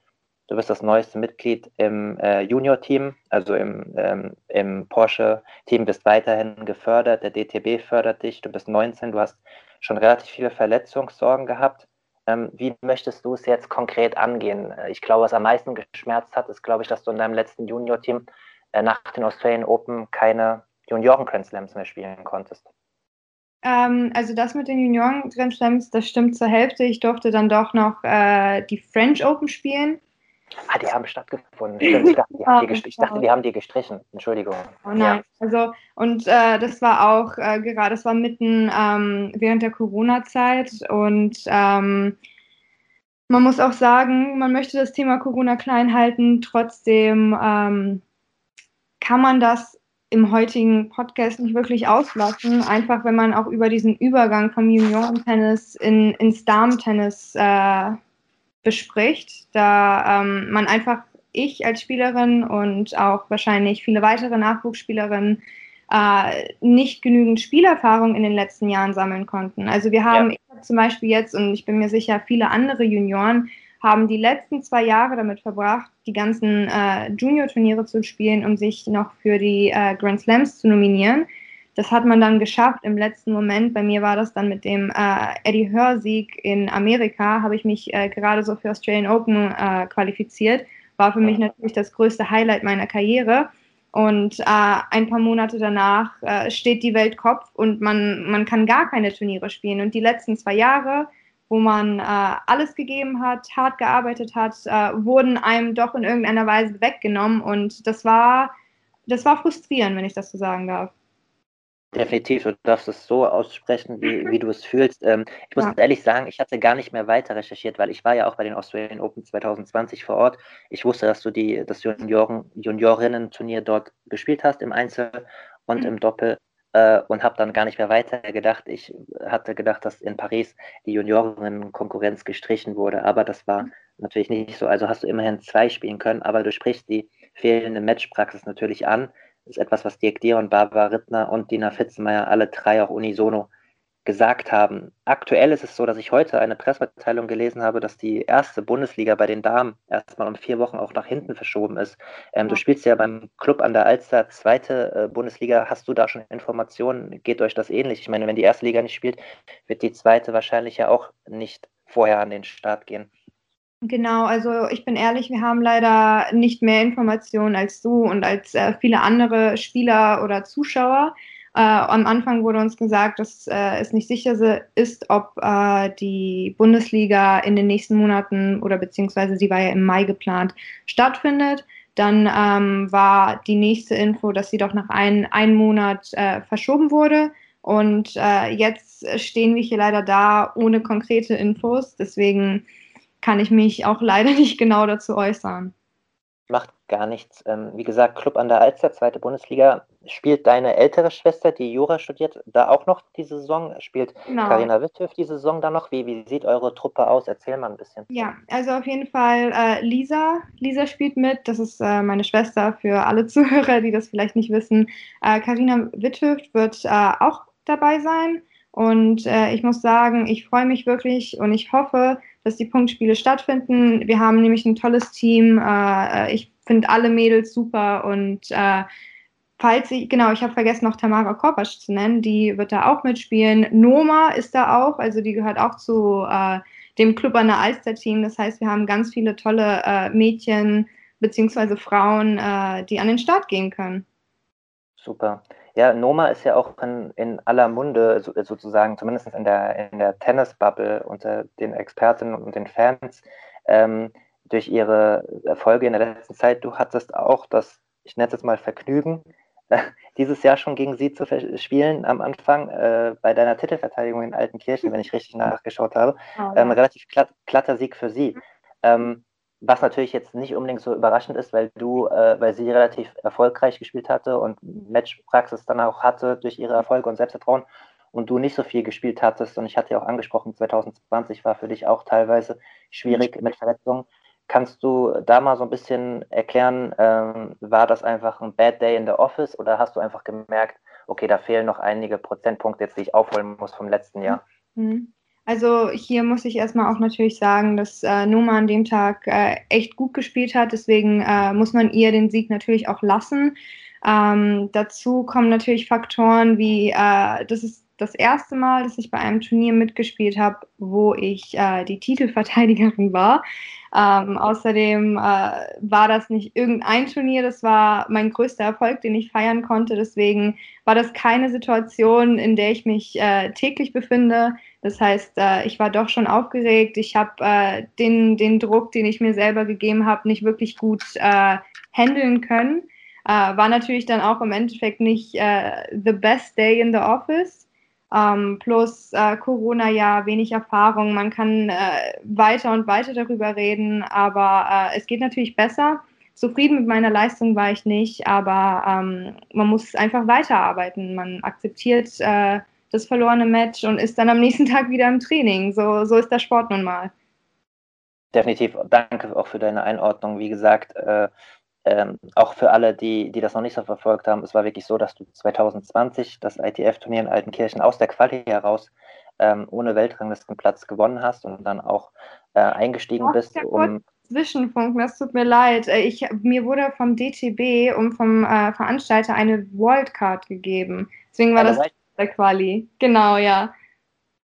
du bist das neueste Mitglied im äh, Junior-Team, also im, ähm, im Porsche-Team, bist weiterhin gefördert, der DTB fördert dich, du bist 19, du hast schon relativ viele Verletzungssorgen gehabt. Ähm, wie möchtest du es jetzt konkret angehen? Ich glaube, was am meisten geschmerzt hat, ist, glaube ich, dass du in deinem letzten Junior-Team äh, nach den Australian Open keine Junioren-Grand Slams mehr spielen konntest. Ähm, also das mit den Junioren Grand Slams, das stimmt zur Hälfte. Ich durfte dann doch noch äh, die French Open spielen. Ah, die haben stattgefunden. Ich dachte, die, haben, die, ich dachte, die haben die gestrichen. Entschuldigung. Oh nein. Ja. Also, und äh, das war auch äh, gerade, das war mitten ähm, während der Corona-Zeit und ähm, man muss auch sagen, man möchte das Thema Corona klein halten. Trotzdem ähm, kann man das im heutigen Podcast nicht wirklich auslassen, einfach wenn man auch über diesen Übergang vom Juniorentennis in, ins Damentennis äh, bespricht, da ähm, man einfach ich als Spielerin und auch wahrscheinlich viele weitere Nachwuchsspielerinnen äh, nicht genügend Spielerfahrung in den letzten Jahren sammeln konnten. Also wir haben ja. zum Beispiel jetzt, und ich bin mir sicher, viele andere Junioren haben die letzten zwei Jahre damit verbracht, die ganzen äh, Junior-Turniere zu spielen, um sich noch für die äh, Grand Slams zu nominieren. Das hat man dann geschafft im letzten Moment. Bei mir war das dann mit dem äh, Eddie Hör-Sieg in Amerika, habe ich mich äh, gerade so für Australian Open äh, qualifiziert. War für mich natürlich das größte Highlight meiner Karriere. Und äh, ein paar Monate danach äh, steht die Welt Kopf und man, man kann gar keine Turniere spielen. Und die letzten zwei Jahre wo man äh, alles gegeben hat, hart gearbeitet hat, wurden einem doch in irgendeiner Weise weggenommen und das war, das war frustrierend, wenn ich das so sagen darf. Definitiv, du darfst es so aussprechen, wie, wie du es fühlst. Ähm, ich muss ja. ehrlich sagen, ich hatte gar nicht mehr weiter recherchiert, weil ich war ja auch bei den Australian Open 2020 vor Ort. Ich wusste, dass du die, das Junioren, Juniorinnen-Turnier dort gespielt hast im Einzel und mhm. im Doppel äh, und habe dann gar nicht mehr weiter gedacht. Ich hatte gedacht, dass in Paris die Juniorinnen-Konkurrenz gestrichen wurde, aber das war mhm. natürlich nicht so. Also hast du immerhin zwei spielen können, aber du sprichst die fehlende Matchpraxis natürlich an ist etwas, was Dirk Dier und Barbara Rittner und Dina Fitzenmeier alle drei auch unisono gesagt haben. Aktuell ist es so, dass ich heute eine Pressemitteilung gelesen habe, dass die erste Bundesliga bei den Damen erstmal um vier Wochen auch nach hinten verschoben ist. Ähm, du spielst ja beim Club an der Alster, zweite äh, Bundesliga. Hast du da schon Informationen? Geht euch das ähnlich? Ich meine, wenn die erste Liga nicht spielt, wird die zweite wahrscheinlich ja auch nicht vorher an den Start gehen. Genau, also ich bin ehrlich, wir haben leider nicht mehr Informationen als du und als äh, viele andere Spieler oder Zuschauer. Äh, am Anfang wurde uns gesagt, dass äh, es nicht sicher ist, ob äh, die Bundesliga in den nächsten Monaten oder beziehungsweise sie war ja im Mai geplant, stattfindet. Dann ähm, war die nächste Info, dass sie doch nach ein, einem Monat äh, verschoben wurde. Und äh, jetzt stehen wir hier leider da ohne konkrete Infos. Deswegen kann ich mich auch leider nicht genau dazu äußern. Macht gar nichts. Ähm, wie gesagt, Club an der Alster, zweite Bundesliga. Spielt deine ältere Schwester, die Jura studiert, da auch noch diese Saison? Spielt Karina genau. Witthöf diese Saison da noch? Wie, wie sieht eure Truppe aus? Erzähl mal ein bisschen. Ja, also auf jeden Fall äh, Lisa. Lisa spielt mit. Das ist äh, meine Schwester für alle Zuhörer, die das vielleicht nicht wissen. Karina äh, Witthöf wird äh, auch dabei sein. Und äh, ich muss sagen, ich freue mich wirklich und ich hoffe, dass die Punktspiele stattfinden. Wir haben nämlich ein tolles Team. Äh, ich finde alle Mädels super und äh, falls ich, genau, ich habe vergessen noch Tamara Korpasch zu nennen, die wird da auch mitspielen. Noma ist da auch, also die gehört auch zu äh, dem Club an der Alster-Team. Das heißt, wir haben ganz viele tolle äh, Mädchen bzw. Frauen, äh, die an den Start gehen können. Super. Ja, Noma ist ja auch in, in aller Munde so, sozusagen, zumindest in der, in der Tennis-Bubble unter den Expertinnen und den Fans, ähm, durch ihre Erfolge in der letzten Zeit. Du hattest auch das, ich nenne es jetzt mal Vergnügen, dieses Jahr schon gegen sie zu spielen am Anfang äh, bei deiner Titelverteidigung in Altenkirchen, wenn ich richtig nachgeschaut habe. Ja. ähm, relativ glatt, glatter Sieg für sie. Ähm, was natürlich jetzt nicht unbedingt so überraschend ist, weil du, äh, weil sie relativ erfolgreich gespielt hatte und Matchpraxis dann auch hatte durch ihre Erfolge und Selbstvertrauen und du nicht so viel gespielt hattest. Und ich hatte ja auch angesprochen, 2020 war für dich auch teilweise schwierig mit Verletzungen. Kannst du da mal so ein bisschen erklären, ähm, war das einfach ein Bad Day in the Office oder hast du einfach gemerkt, okay, da fehlen noch einige Prozentpunkte jetzt, die ich aufholen muss vom letzten Jahr? Mhm. Also hier muss ich erstmal auch natürlich sagen, dass äh, Noma an dem Tag äh, echt gut gespielt hat. Deswegen äh, muss man ihr den Sieg natürlich auch lassen. Ähm, dazu kommen natürlich Faktoren wie, äh, das ist das erste Mal, dass ich bei einem Turnier mitgespielt habe, wo ich äh, die Titelverteidigerin war. Ähm, außerdem äh, war das nicht irgendein Turnier, das war mein größter Erfolg, den ich feiern konnte. Deswegen war das keine Situation, in der ich mich äh, täglich befinde. Das heißt, äh, ich war doch schon aufgeregt. Ich habe äh, den, den Druck, den ich mir selber gegeben habe, nicht wirklich gut äh, handeln können. Äh, war natürlich dann auch im Endeffekt nicht the best day in the office. Ähm, plus äh, Corona-Jahr, wenig Erfahrung. Man kann äh, weiter und weiter darüber reden, aber äh, es geht natürlich besser. Zufrieden mit meiner Leistung war ich nicht, aber ähm, man muss einfach weiterarbeiten. Man akzeptiert äh, das verlorene Match und ist dann am nächsten Tag wieder im Training. So, so ist der Sport nun mal. Definitiv. Danke auch für deine Einordnung. Wie gesagt, äh, ähm, auch für alle, die, die das noch nicht so verfolgt haben, es war wirklich so, dass du 2020 das ITF-Turnier in Altenkirchen aus der Quali heraus ähm, ohne Weltranglistenplatz gewonnen hast und dann auch äh, eingestiegen Ach, bist, um. Zwischenfunken, das tut mir leid. Äh, ich, mir wurde vom DTB und vom äh, Veranstalter eine Wildcard gegeben. Deswegen war ja, das der Quali. Genau, ja.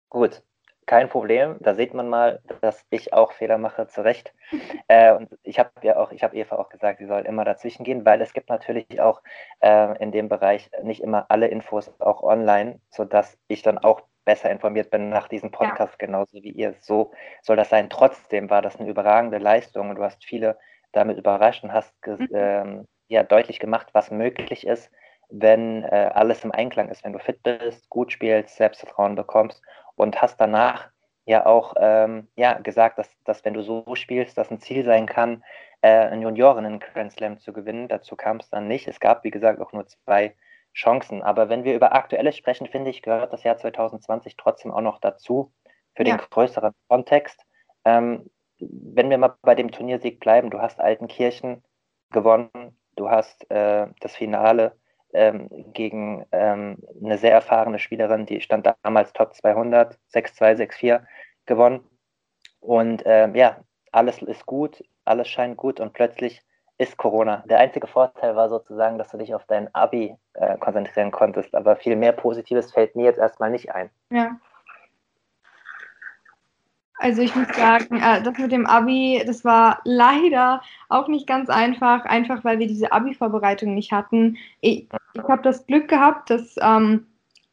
Gut, kein Problem. Da sieht man mal, dass ich auch Fehler mache, zu Recht. Äh, und ich habe ja auch, ich habe Eva auch gesagt, sie soll immer dazwischen gehen, weil es gibt natürlich auch äh, in dem Bereich nicht immer alle Infos auch online, sodass ich dann auch besser informiert bin nach diesem Podcast, ja. genauso wie ihr. So soll das sein. Trotzdem war das eine überragende Leistung und du hast viele damit überrascht und hast mhm. ähm, ja deutlich gemacht, was möglich ist wenn äh, alles im Einklang ist, wenn du fit bist, gut spielst, Selbstvertrauen bekommst und hast danach ja auch ähm, ja, gesagt, dass, dass wenn du so spielst, das ein Ziel sein kann, äh, einen Juniorinnen Grand Slam zu gewinnen. Dazu kam es dann nicht. Es gab, wie gesagt, auch nur zwei Chancen. Aber wenn wir über Aktuelles sprechen, finde ich, gehört das Jahr 2020 trotzdem auch noch dazu, für ja. den größeren Kontext. Ähm, wenn wir mal bei dem Turniersieg bleiben, du hast Altenkirchen gewonnen, du hast äh, das Finale ähm, gegen ähm, eine sehr erfahrene Spielerin, die stand damals Top 200, 6-2, 6-4 gewonnen. Und ähm, ja, alles ist gut, alles scheint gut und plötzlich ist Corona. Der einzige Vorteil war sozusagen, dass du dich auf dein Abi äh, konzentrieren konntest, aber viel mehr Positives fällt mir jetzt erstmal nicht ein. Ja. Also ich muss sagen, äh, das mit dem Abi, das war leider auch nicht ganz einfach, einfach weil wir diese Abi-Vorbereitung nicht hatten. Ich, ich habe das Glück gehabt, dass ähm,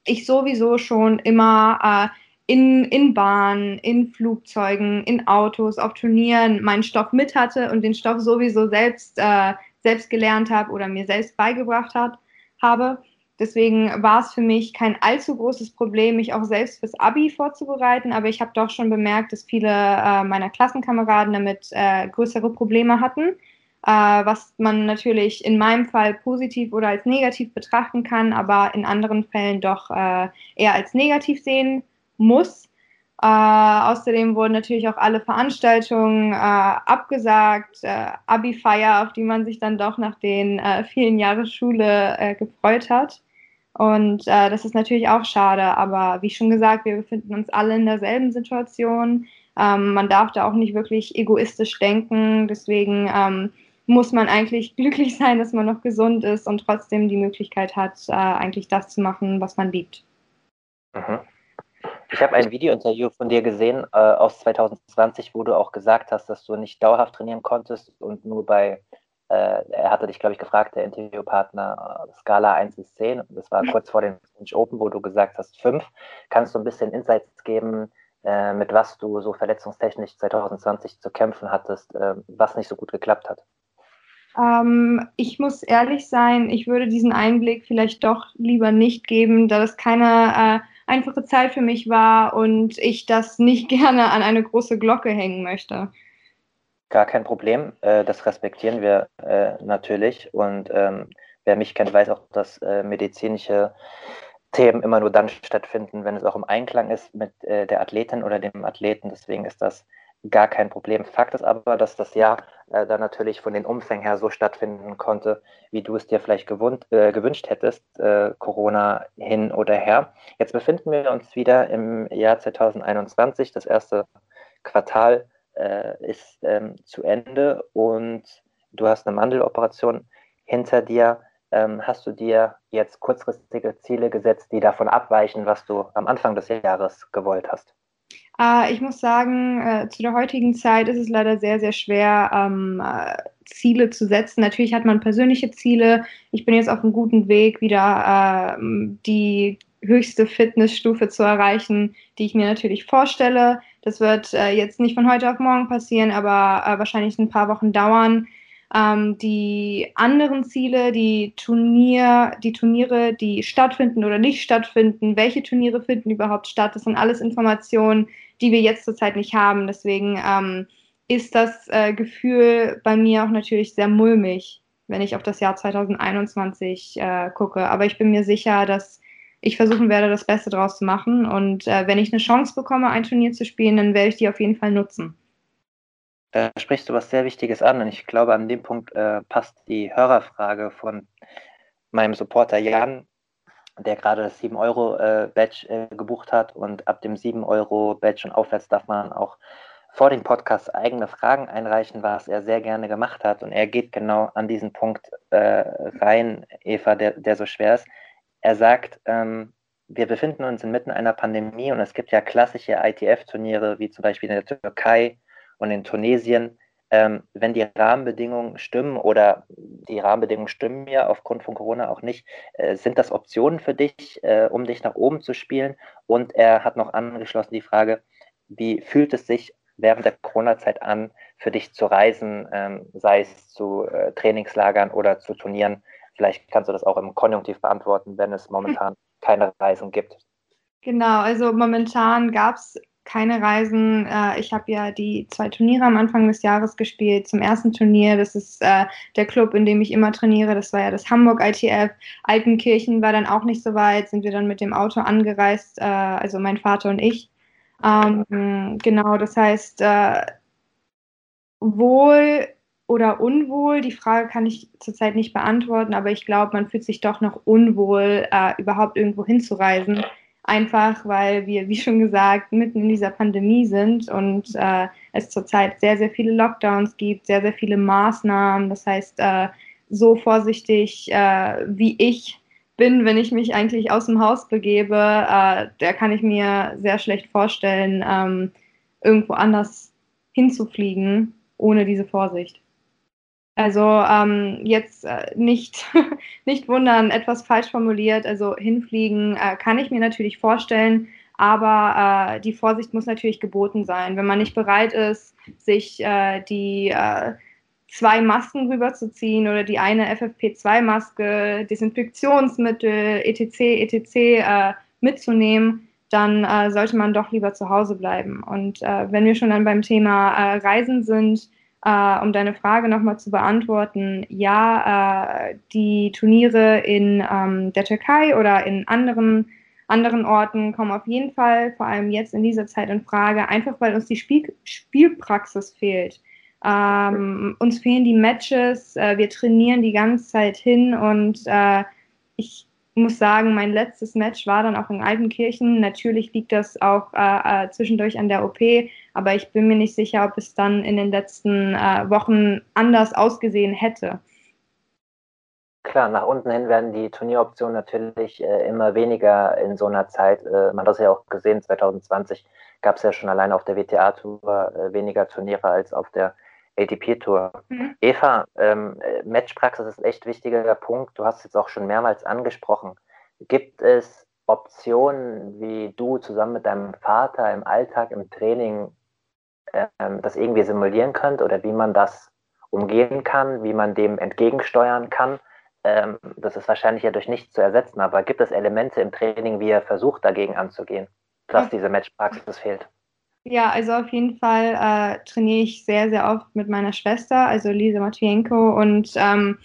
ich sowieso schon immer äh, in, in Bahnen, in Flugzeugen, in Autos, auf Turnieren meinen Stoff mit hatte und den Stoff sowieso selbst, äh, selbst gelernt habe oder mir selbst beigebracht hat, habe. Deswegen war es für mich kein allzu großes Problem, mich auch selbst fürs Abi vorzubereiten, aber ich habe doch schon bemerkt, dass viele äh, meiner Klassenkameraden damit äh, größere Probleme hatten, äh, was man natürlich in meinem Fall positiv oder als negativ betrachten kann, aber in anderen Fällen doch äh, eher als negativ sehen muss. Äh, außerdem wurden natürlich auch alle Veranstaltungen äh, abgesagt, äh, Abi-Feier, auf die man sich dann doch nach den äh, vielen Jahren Schule äh, gefreut hat. Und äh, das ist natürlich auch schade, aber wie schon gesagt, wir befinden uns alle in derselben Situation. Ähm, man darf da auch nicht wirklich egoistisch denken. Deswegen ähm, muss man eigentlich glücklich sein, dass man noch gesund ist und trotzdem die Möglichkeit hat, eigentlich das zu machen, was man liebt. Mhm. Ich habe ein Video-Interview von dir gesehen äh, aus 2020, wo du auch gesagt hast, dass du nicht dauerhaft trainieren konntest und nur bei, äh, er hatte dich, glaube ich, gefragt, der Interviewpartner, äh, Skala 1 bis 10. Das war kurz vor dem French Open, wo du gesagt hast 5. Kannst du ein bisschen Insights geben, äh, mit was du so verletzungstechnisch 2020 zu kämpfen hattest, äh, was nicht so gut geklappt hat? Ähm, ich muss ehrlich sein, ich würde diesen Einblick vielleicht doch lieber nicht geben, da das keine äh, einfache Zeit für mich war und ich das nicht gerne an eine große Glocke hängen möchte. Gar kein Problem, äh, das respektieren wir äh, natürlich und ähm, wer mich kennt, weiß auch, dass äh, medizinische Themen immer nur dann stattfinden, wenn es auch im Einklang ist mit der Athletin oder dem Athleten. Deswegen ist das gar kein Problem. Fakt ist aber, dass das Jahr äh, dann natürlich von den Umfängen her so stattfinden konnte, wie du es dir vielleicht gewund, äh, gewünscht hättest, äh, Corona hin oder her. Jetzt befinden wir uns wieder im Jahr 2021. Das erste Quartal äh, ist ähm, zu Ende und du hast eine Mandeloperation hinter dir. Ähm, hast du dir jetzt kurzfristige Ziele gesetzt, die davon abweichen, was du am Anfang des Jahres gewollt hast? Äh, ich muss sagen, äh, zu der heutigen Zeit ist es leider sehr, sehr schwer, ähm, äh, Ziele zu setzen. Natürlich hat man persönliche Ziele. Ich bin jetzt auf einem guten Weg, wieder äh, die höchste Fitnessstufe zu erreichen, die ich mir natürlich vorstelle. Das wird äh, jetzt nicht von heute auf morgen passieren, aber äh, wahrscheinlich ein paar Wochen dauern. Ähm, die anderen Ziele, die Turnier, die Turniere, die stattfinden oder nicht stattfinden, welche Turniere finden überhaupt statt, das sind alles Informationen, die wir jetzt zurzeit nicht haben. Deswegen ähm, ist das äh, Gefühl bei mir auch natürlich sehr mulmig, wenn ich auf das Jahr 2021 äh, gucke. Aber ich bin mir sicher, dass ich versuchen werde, das Beste draus zu machen. Und äh, wenn ich eine Chance bekomme, ein Turnier zu spielen, dann werde ich die auf jeden Fall nutzen. Da sprichst du was sehr Wichtiges an und ich glaube, an dem Punkt äh, passt die Hörerfrage von meinem Supporter Jan, der gerade das 7-Euro-Badge äh, äh, gebucht hat und ab dem 7-Euro-Badge und aufwärts darf man auch vor dem Podcast eigene Fragen einreichen, was er sehr gerne gemacht hat. Und er geht genau an diesen Punkt äh, rein, Eva, der, der so schwer ist. Er sagt, ähm, wir befinden uns inmitten einer Pandemie und es gibt ja klassische ITF-Turniere, wie zum Beispiel in der Türkei und in Tunesien, ähm, wenn die Rahmenbedingungen stimmen oder die Rahmenbedingungen stimmen ja aufgrund von Corona auch nicht, äh, sind das Optionen für dich, äh, um dich nach oben zu spielen? Und er hat noch angeschlossen die Frage, wie fühlt es sich während der Corona-Zeit an, für dich zu reisen, ähm, sei es zu äh, Trainingslagern oder zu Turnieren? Vielleicht kannst du das auch im Konjunktiv beantworten, wenn es momentan keine Reisen gibt. Genau, also momentan gab es keine Reisen. Äh, ich habe ja die zwei Turniere am Anfang des Jahres gespielt. Zum ersten Turnier, das ist äh, der Club, in dem ich immer trainiere. Das war ja das Hamburg ITF. Altenkirchen war dann auch nicht so weit, sind wir dann mit dem Auto angereist, äh, also mein Vater und ich. Ähm, genau, das heißt, wohl oder unwohl, die Frage kann ich zurzeit nicht beantworten, aber ich glaube, man fühlt sich doch noch unwohl, überhaupt irgendwo hinzureisen einfach weil wir, wie schon gesagt, mitten in dieser Pandemie sind und äh, es zurzeit sehr, sehr viele Lockdowns gibt, sehr, sehr viele Maßnahmen. Das heißt, äh, so vorsichtig äh, wie ich bin, wenn ich mich eigentlich aus dem Haus begebe, äh, da kann ich mir sehr schlecht vorstellen, ähm, irgendwo anders hinzufliegen ohne diese Vorsicht. Also ähm, jetzt äh, nicht, nicht wundern, etwas falsch formuliert. Also hinfliegen äh, kann ich mir natürlich vorstellen, aber äh, die Vorsicht muss natürlich geboten sein. Wenn man nicht bereit ist, sich äh, die äh, zwei Masken rüberzuziehen oder die eine FFP2-Maske, Desinfektionsmittel, etc., etc. Äh, mitzunehmen, dann äh, sollte man doch lieber zu Hause bleiben. Und äh, wenn wir schon dann beim Thema äh, Reisen sind, äh, um deine Frage nochmal zu beantworten, ja, äh, die Turniere in ähm, der Türkei oder in anderen, anderen Orten kommen auf jeden Fall, vor allem jetzt in dieser Zeit in Frage, einfach weil uns die Spiel Spielpraxis fehlt. Ähm, uns fehlen die Matches, äh, wir trainieren die ganze Zeit hin und äh, ich muss sagen, mein letztes Match war dann auch in Altenkirchen. Natürlich liegt das auch äh, äh zwischendurch an der OP, aber ich bin mir nicht sicher, ob es dann in den letzten äh, Wochen anders ausgesehen hätte. Klar, nach unten hin werden die Turnieroptionen natürlich äh, immer weniger in so einer Zeit. Äh, man hat das ja auch gesehen, 2020 gab es ja schon allein auf der WTA-Tour äh, weniger Turniere als auf der ATP-Tour. Mhm. Eva, ähm, Matchpraxis ist ein echt wichtiger Punkt. Du hast es jetzt auch schon mehrmals angesprochen. Gibt es Optionen, wie du zusammen mit deinem Vater im Alltag, im Training ähm, das irgendwie simulieren könnt oder wie man das umgehen kann, wie man dem entgegensteuern kann. Ähm, das ist wahrscheinlich ja durch nichts zu ersetzen, aber gibt es Elemente im Training, wie ihr versucht, dagegen anzugehen, dass diese Matchpraxis fehlt? Ja, also auf jeden Fall äh, trainiere ich sehr, sehr oft mit meiner Schwester, also Lisa Matwienko, und ähm,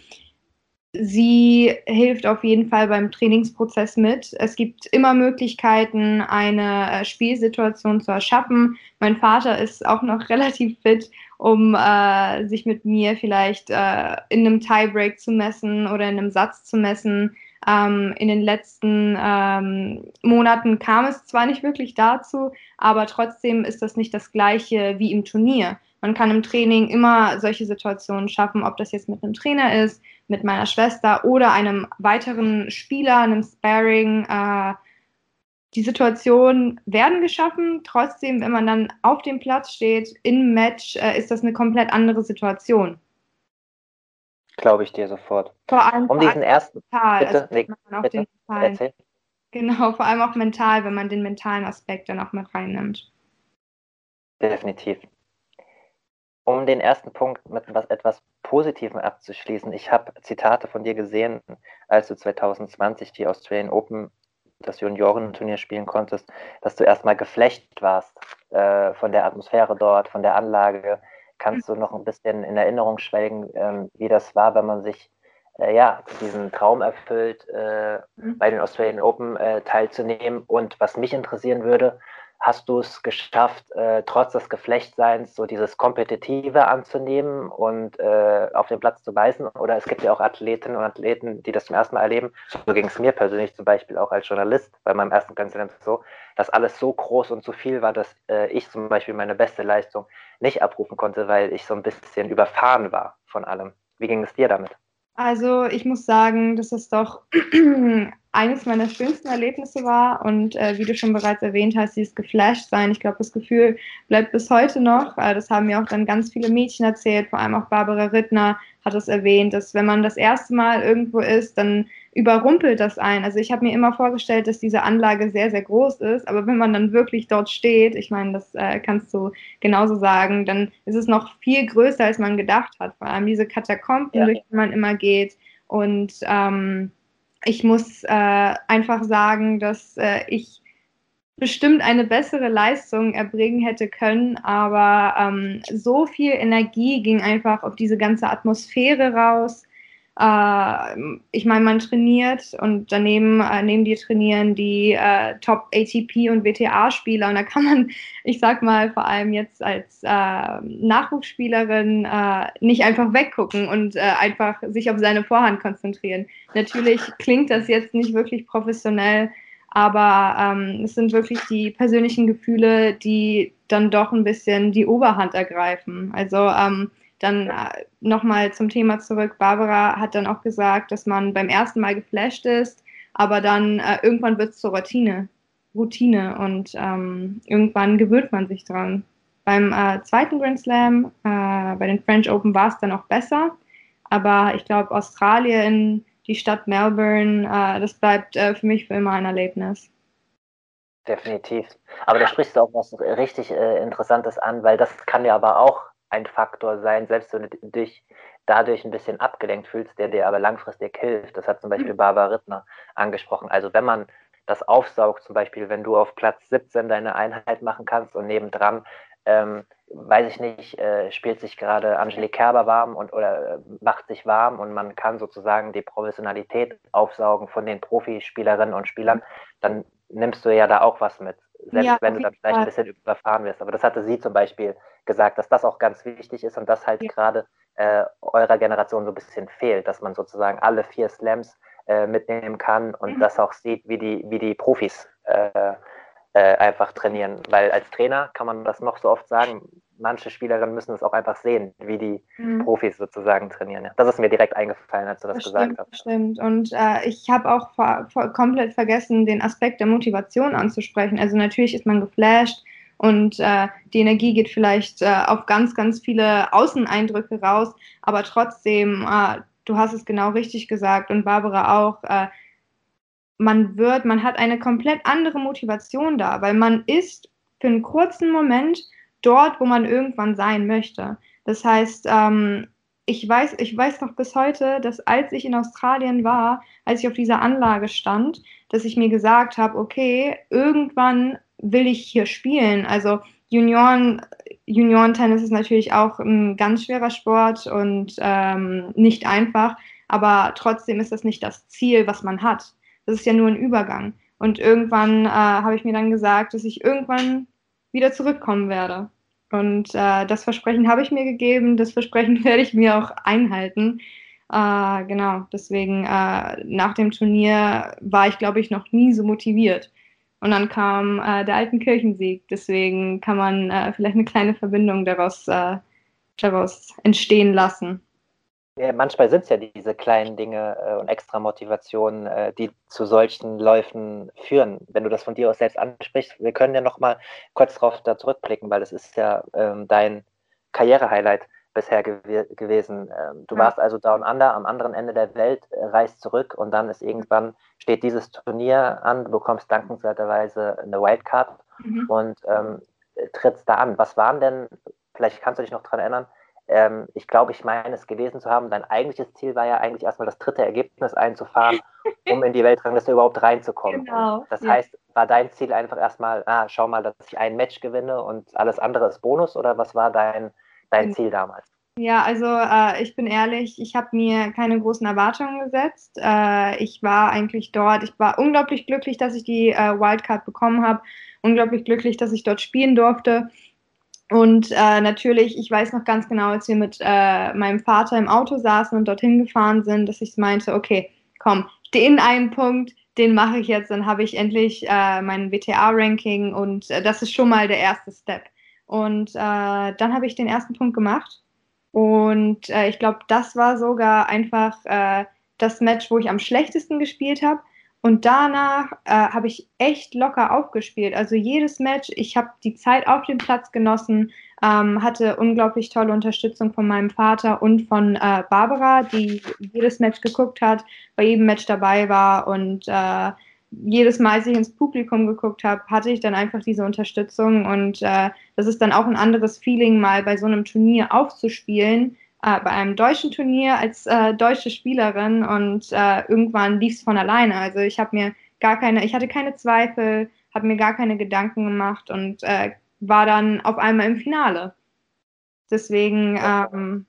Sie hilft auf jeden Fall beim Trainingsprozess mit. Es gibt immer Möglichkeiten, eine äh, Spielsituation zu erschaffen. Mein Vater ist auch noch relativ fit, um äh, sich mit mir vielleicht äh, in einem Tiebreak zu messen oder in einem Satz zu messen. Ähm, in den letzten ähm, Monaten kam es zwar nicht wirklich dazu, aber trotzdem ist das nicht das gleiche wie im Turnier. Man kann im Training immer solche Situationen schaffen, ob das jetzt mit einem Trainer ist, mit meiner Schwester oder einem weiteren Spieler, einem Sparring. Äh, die Situationen werden geschaffen. Trotzdem, wenn man dann auf dem Platz steht, im Match, äh, ist das eine komplett andere Situation. Glaube ich dir sofort. Vor allem um diesen ersten. Mental, bitte, also, nee, bitte, erzähl. Genau, vor allem auch mental, wenn man den mentalen Aspekt dann auch mit reinnimmt. Definitiv. Um den ersten Punkt mit was etwas Positivem abzuschließen, ich habe Zitate von dir gesehen, als du 2020 die Australian Open, das Juniorenturnier spielen konntest, dass du erstmal geflecht warst äh, von der Atmosphäre dort, von der Anlage. Kannst du noch ein bisschen in Erinnerung schwelgen, äh, wie das war, wenn man sich äh, ja, diesen Traum erfüllt, äh, mhm. bei den Australian Open äh, teilzunehmen? Und was mich interessieren würde, hast du es geschafft, äh, trotz des Geflechtseins so dieses Kompetitive anzunehmen und äh, auf den Platz zu beißen? Oder es gibt ja auch Athletinnen und Athleten, die das zum ersten Mal erleben. So ging es mir persönlich zum Beispiel auch als Journalist bei meinem ersten Slam so, dass alles so groß und so viel war, dass äh, ich zum Beispiel meine beste Leistung nicht abrufen konnte, weil ich so ein bisschen überfahren war von allem. Wie ging es dir damit? Also ich muss sagen, dass es doch eines meiner schönsten Erlebnisse war und äh, wie du schon bereits erwähnt hast, dieses geflasht sein. Ich glaube, das Gefühl bleibt bis heute noch. Äh, das haben mir auch dann ganz viele Mädchen erzählt, vor allem auch Barbara Rittner hat es erwähnt, dass wenn man das erste Mal irgendwo ist, dann überrumpelt das ein. Also ich habe mir immer vorgestellt, dass diese Anlage sehr, sehr groß ist, aber wenn man dann wirklich dort steht, ich meine, das äh, kannst du genauso sagen, dann ist es noch viel größer, als man gedacht hat. Vor allem diese Katakomben, ja. durch die man immer geht Und ähm, ich muss äh, einfach sagen, dass äh, ich bestimmt eine bessere Leistung erbringen hätte können, aber ähm, so viel Energie ging einfach auf diese ganze Atmosphäre raus. Äh, ich meine, man trainiert und daneben äh, neben dir trainieren die äh, Top ATP und WTA-Spieler und da kann man, ich sag mal, vor allem jetzt als äh, Nachwuchsspielerin äh, nicht einfach weggucken und äh, einfach sich auf seine Vorhand konzentrieren. Natürlich klingt das jetzt nicht wirklich professionell, aber ähm, es sind wirklich die persönlichen Gefühle, die dann doch ein bisschen die Oberhand ergreifen. Also ähm, dann äh, nochmal zum Thema zurück. Barbara hat dann auch gesagt, dass man beim ersten Mal geflasht ist, aber dann äh, irgendwann wird es zur Routine, Routine und ähm, irgendwann gewöhnt man sich dran. Beim äh, zweiten Grand Slam, äh, bei den French Open war es dann auch besser, aber ich glaube, Australien die Stadt Melbourne, äh, das bleibt äh, für mich für immer ein Erlebnis. Definitiv. Aber da sprichst du auch was richtig Interessantes an, weil das kann ja aber auch ein Faktor sein, selbst wenn du dich dadurch ein bisschen abgelenkt fühlst, der dir aber langfristig hilft. Das hat zum Beispiel Barbara Rittner angesprochen. Also wenn man das aufsaugt, zum Beispiel, wenn du auf Platz 17 deine Einheit machen kannst und nebendran ähm, weiß ich nicht, äh, spielt sich gerade Angelique Kerber warm und oder äh, macht sich warm und man kann sozusagen die Professionalität aufsaugen von den Profispielerinnen und Spielern, dann nimmst du ja da auch was mit. Selbst ja, wenn du dann vielleicht ein bisschen überfahren wirst. Aber das hatte sie zum Beispiel gesagt, dass das auch ganz wichtig ist und das halt ja. gerade äh, eurer Generation so ein bisschen fehlt, dass man sozusagen alle vier Slams äh, mitnehmen kann und mhm. das auch sieht, wie die, wie die Profis äh, äh, einfach trainieren. Weil als Trainer kann man das noch so oft sagen, manche Spielerinnen müssen es auch einfach sehen, wie die mhm. Profis sozusagen trainieren. Ja. Das ist mir direkt eingefallen, als du das, das gesagt stimmt, hast. Stimmt. Und äh, ich habe auch vor, vor, komplett vergessen, den Aspekt der Motivation anzusprechen. Also natürlich ist man geflasht und äh, die Energie geht vielleicht äh, auf ganz, ganz viele Außeneindrücke raus, aber trotzdem, äh, du hast es genau richtig gesagt und Barbara auch, äh, man wird, man hat eine komplett andere Motivation da, weil man ist für einen kurzen Moment dort, wo man irgendwann sein möchte. Das heißt, ähm, ich weiß, ich weiß noch bis heute, dass als ich in Australien war, als ich auf dieser Anlage stand, dass ich mir gesagt habe, okay, irgendwann will ich hier spielen. Also Junioren, Juniorentennis ist natürlich auch ein ganz schwerer Sport und ähm, nicht einfach, aber trotzdem ist das nicht das Ziel, was man hat. Das ist ja nur ein Übergang. Und irgendwann äh, habe ich mir dann gesagt, dass ich irgendwann wieder zurückkommen werde. Und äh, das Versprechen habe ich mir gegeben, das Versprechen werde ich mir auch einhalten. Äh, genau, deswegen äh, nach dem Turnier war ich, glaube ich, noch nie so motiviert. Und dann kam äh, der alten Kirchensieg. Deswegen kann man äh, vielleicht eine kleine Verbindung daraus, äh, daraus entstehen lassen. Ja, manchmal sind es ja diese kleinen Dinge äh, und extra Motivationen, äh, die zu solchen Läufen führen. Wenn du das von dir aus selbst ansprichst, wir können ja noch mal kurz darauf da zurückblicken, weil es ist ja ähm, dein Karriere-Highlight bisher gew gewesen. Ähm, du ja. warst also Down Under am anderen Ende der Welt, äh, reist zurück und dann ist irgendwann steht dieses Turnier an, du bekommst dankenswerterweise eine Wildcard mhm. und ähm, trittst da an. Was waren denn, vielleicht kannst du dich noch daran erinnern, ähm, ich glaube, ich meine es gelesen zu haben, dein eigentliches Ziel war ja eigentlich erstmal das dritte Ergebnis einzufahren, um in die Weltrangliste überhaupt reinzukommen. Genau. Das ja. heißt, war dein Ziel einfach erstmal, ah, schau mal, dass ich ein Match gewinne und alles andere ist Bonus oder was war dein, dein genau. Ziel damals? Ja, also äh, ich bin ehrlich, ich habe mir keine großen Erwartungen gesetzt. Äh, ich war eigentlich dort, ich war unglaublich glücklich, dass ich die äh, Wildcard bekommen habe, unglaublich glücklich, dass ich dort spielen durfte. Und äh, natürlich, ich weiß noch ganz genau, als wir mit äh, meinem Vater im Auto saßen und dorthin gefahren sind, dass ich meinte, okay, komm, den einen Punkt, den mache ich jetzt, dann habe ich endlich äh, mein WTA-Ranking und äh, das ist schon mal der erste Step. Und äh, dann habe ich den ersten Punkt gemacht und äh, ich glaube, das war sogar einfach äh, das Match, wo ich am schlechtesten gespielt habe. Und danach äh, habe ich echt locker aufgespielt. Also jedes Match, ich habe die Zeit auf dem Platz genossen, ähm, hatte unglaublich tolle Unterstützung von meinem Vater und von äh, Barbara, die jedes Match geguckt hat, bei jedem Match dabei war und äh, jedes Mal, als ich ins Publikum geguckt habe, hatte ich dann einfach diese Unterstützung und äh, das ist dann auch ein anderes Feeling, mal bei so einem Turnier aufzuspielen, äh, bei einem deutschen Turnier als äh, deutsche Spielerin und äh, irgendwann lief es von alleine. Also ich habe mir gar keine, ich hatte keine Zweifel, habe mir gar keine Gedanken gemacht und äh, war dann auf einmal im Finale. Deswegen ähm,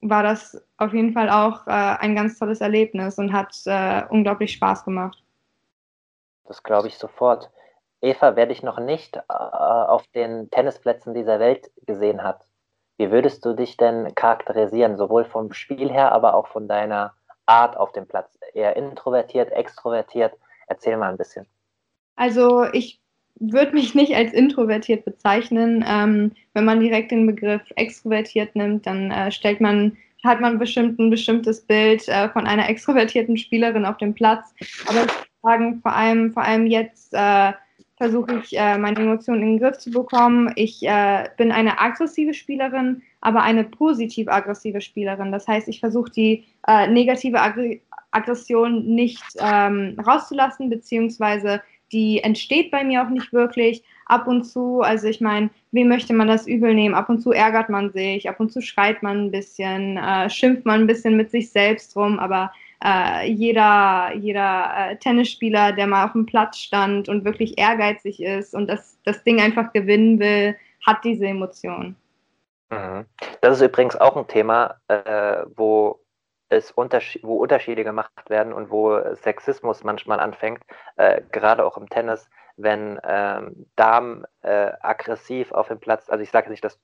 war das auf jeden Fall auch äh, ein ganz tolles Erlebnis und hat äh, unglaublich Spaß gemacht. Das glaube ich sofort. Eva, wer dich noch nicht auf den Tennisplätzen dieser Welt gesehen hat, wie würdest du dich denn charakterisieren, sowohl vom Spiel her, aber auch von deiner Art auf dem Platz? Eher introvertiert, extrovertiert? Erzähl mal ein bisschen. Also ich würde mich nicht als introvertiert bezeichnen. Ähm, wenn man direkt den Begriff extrovertiert nimmt, dann äh, stellt man, hat man bestimmt ein bestimmtes Bild äh, von einer extrovertierten Spielerin auf dem Platz. Aber ich würde sagen, vor allem, vor allem jetzt äh, versuche ich, äh, meine Emotionen in den Griff zu bekommen. Ich äh, bin eine aggressive Spielerin, aber eine positiv aggressive Spielerin. Das heißt, ich versuche die äh, negative Aggr Aggression nicht ähm, rauszulassen, beziehungsweise die entsteht bei mir auch nicht wirklich. Ab und zu, also ich meine, wem möchte man das übel nehmen? Ab und zu ärgert man sich, ab und zu schreit man ein bisschen, äh, schimpft man ein bisschen mit sich selbst rum, aber äh, jeder, jeder äh, Tennisspieler, der mal auf dem Platz stand und wirklich ehrgeizig ist und das, das Ding einfach gewinnen will, hat diese Emotion. Mhm. Das ist übrigens auch ein Thema, äh, wo es Unterschied, wo Unterschiede gemacht werden und wo Sexismus manchmal anfängt, äh, gerade auch im Tennis, wenn ähm, Damen äh, aggressiv auf dem Platz, also ich sage nicht, dass,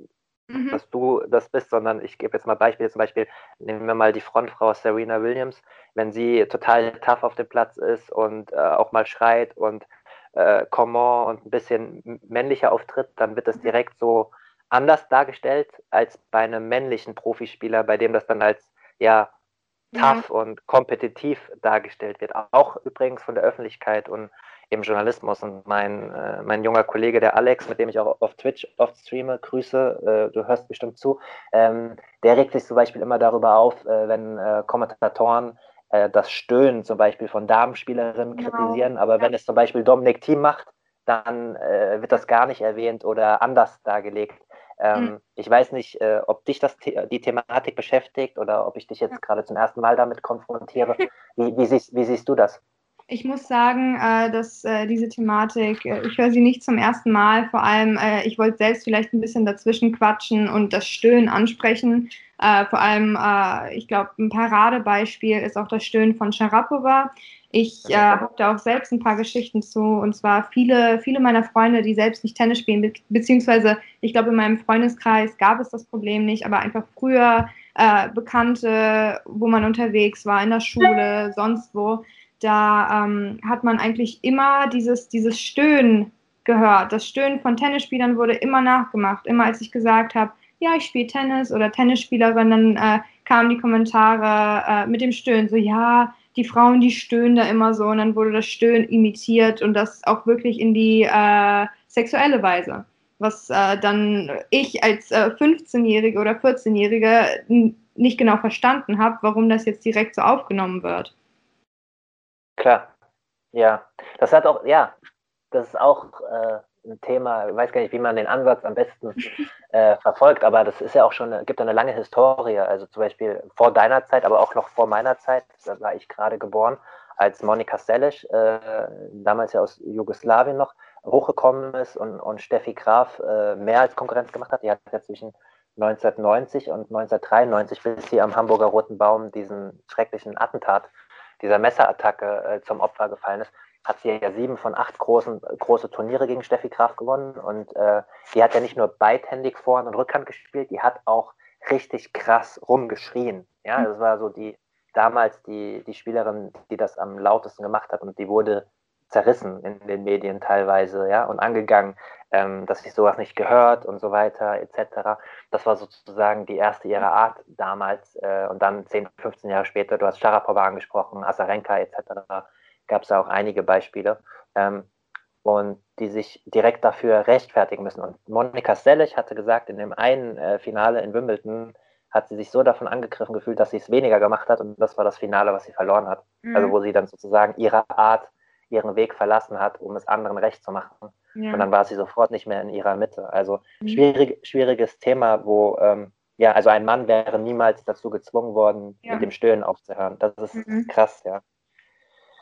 mhm. dass du das bist, sondern ich gebe jetzt mal Beispiele, zum Beispiel nehmen wir mal die Frontfrau Serena Williams, wenn sie total tough auf dem Platz ist und äh, auch mal schreit und äh, comment und ein bisschen männlicher auftritt, dann wird das mhm. direkt so anders dargestellt als bei einem männlichen Profispieler, bei dem das dann als ja tough ja. und kompetitiv dargestellt wird. Auch übrigens von der Öffentlichkeit und im Journalismus. Und mein, äh, mein junger Kollege, der Alex, mit dem ich auch auf Twitch oft streame, Grüße, äh, du hörst bestimmt zu, ähm, der regt sich zum Beispiel immer darüber auf, äh, wenn äh, Kommentatoren äh, das Stöhnen zum Beispiel von Damenspielerinnen genau. kritisieren, aber ja. wenn es zum Beispiel Dominik Thiem macht, dann äh, wird das gar nicht erwähnt oder anders dargelegt. Ähm, mhm. Ich weiß nicht, ob dich das die Thematik beschäftigt oder ob ich dich jetzt ja. gerade zum ersten Mal damit konfrontiere. Wie, wie, siehst, wie siehst du das? Ich muss sagen, äh, dass äh, diese Thematik, äh, ich höre sie nicht zum ersten Mal. Vor allem, ich wollte selbst vielleicht ein bisschen dazwischen quatschen und das Stöhnen ansprechen. Vor allem, ich glaube, ein Paradebeispiel ist auch das Stöhnen von Sharapova. Ich habe da auch selbst ein paar Geschichten zu. Und zwar viele, viele meiner Freunde, die selbst nicht Tennis spielen, be beziehungsweise ich glaube, in meinem Freundeskreis gab es das Problem nicht, aber einfach früher Bekannte, wo man unterwegs war, in der Schule, sonst wo, da ähm, hat man eigentlich immer dieses, dieses Stöhnen gehört. Das Stöhnen von Tennisspielern wurde immer nachgemacht. Immer als ich gesagt habe, ja, ich spiele Tennis oder Tennisspielerin, dann äh, kamen die Kommentare äh, mit dem Stöhnen, so ja, die Frauen, die stöhnen da immer so und dann wurde das Stöhnen imitiert und das auch wirklich in die äh, sexuelle Weise. Was äh, dann ich als äh, 15-Jährige oder 14-Jährige nicht genau verstanden habe, warum das jetzt direkt so aufgenommen wird. Klar, ja. Das hat auch, ja, das ist auch äh, ein Thema, ich weiß gar nicht, wie man den Ansatz am besten äh, verfolgt, aber das ist ja auch schon, gibt eine lange Historie, also zum Beispiel vor deiner Zeit, aber auch noch vor meiner Zeit, da war ich gerade geboren, als Monika Selisch, äh, damals ja aus Jugoslawien noch, hochgekommen ist und, und Steffi Graf äh, mehr als Konkurrenz gemacht hat. Die hat ja zwischen 1990 und 1993, bis sie am Hamburger Roten Baum diesen schrecklichen Attentat, dieser Messerattacke äh, zum Opfer gefallen ist, hat sie ja sieben von acht großen, große Turniere gegen Steffi Graf gewonnen. Und äh, die hat ja nicht nur beidhändig Vorhand und Rückhand gespielt, die hat auch richtig krass rumgeschrien. Ja, hm. das war so die damals die, die Spielerin, die das am lautesten gemacht hat und die wurde zerrissen in den Medien teilweise, ja, und angegangen, ähm, dass sich sowas nicht gehört und so weiter, etc. Das war sozusagen die erste ihrer Art damals. Äh, und dann 10, 15 Jahre später, du hast Sharapova angesprochen, Asarenka etc gab es ja auch einige Beispiele, ähm, und die sich direkt dafür rechtfertigen müssen. Und Monika Selich hatte gesagt, in dem einen äh, Finale in Wimbledon hat sie sich so davon angegriffen gefühlt, dass sie es weniger gemacht hat und das war das Finale, was sie verloren hat. Mhm. Also wo sie dann sozusagen ihre Art, ihren Weg verlassen hat, um es anderen recht zu machen. Ja. Und dann war sie sofort nicht mehr in ihrer Mitte. Also mhm. schwierig, schwieriges Thema, wo ähm, Ja, also ein Mann wäre niemals dazu gezwungen worden, ja. mit dem Stöhnen aufzuhören. Das ist mhm. krass, ja.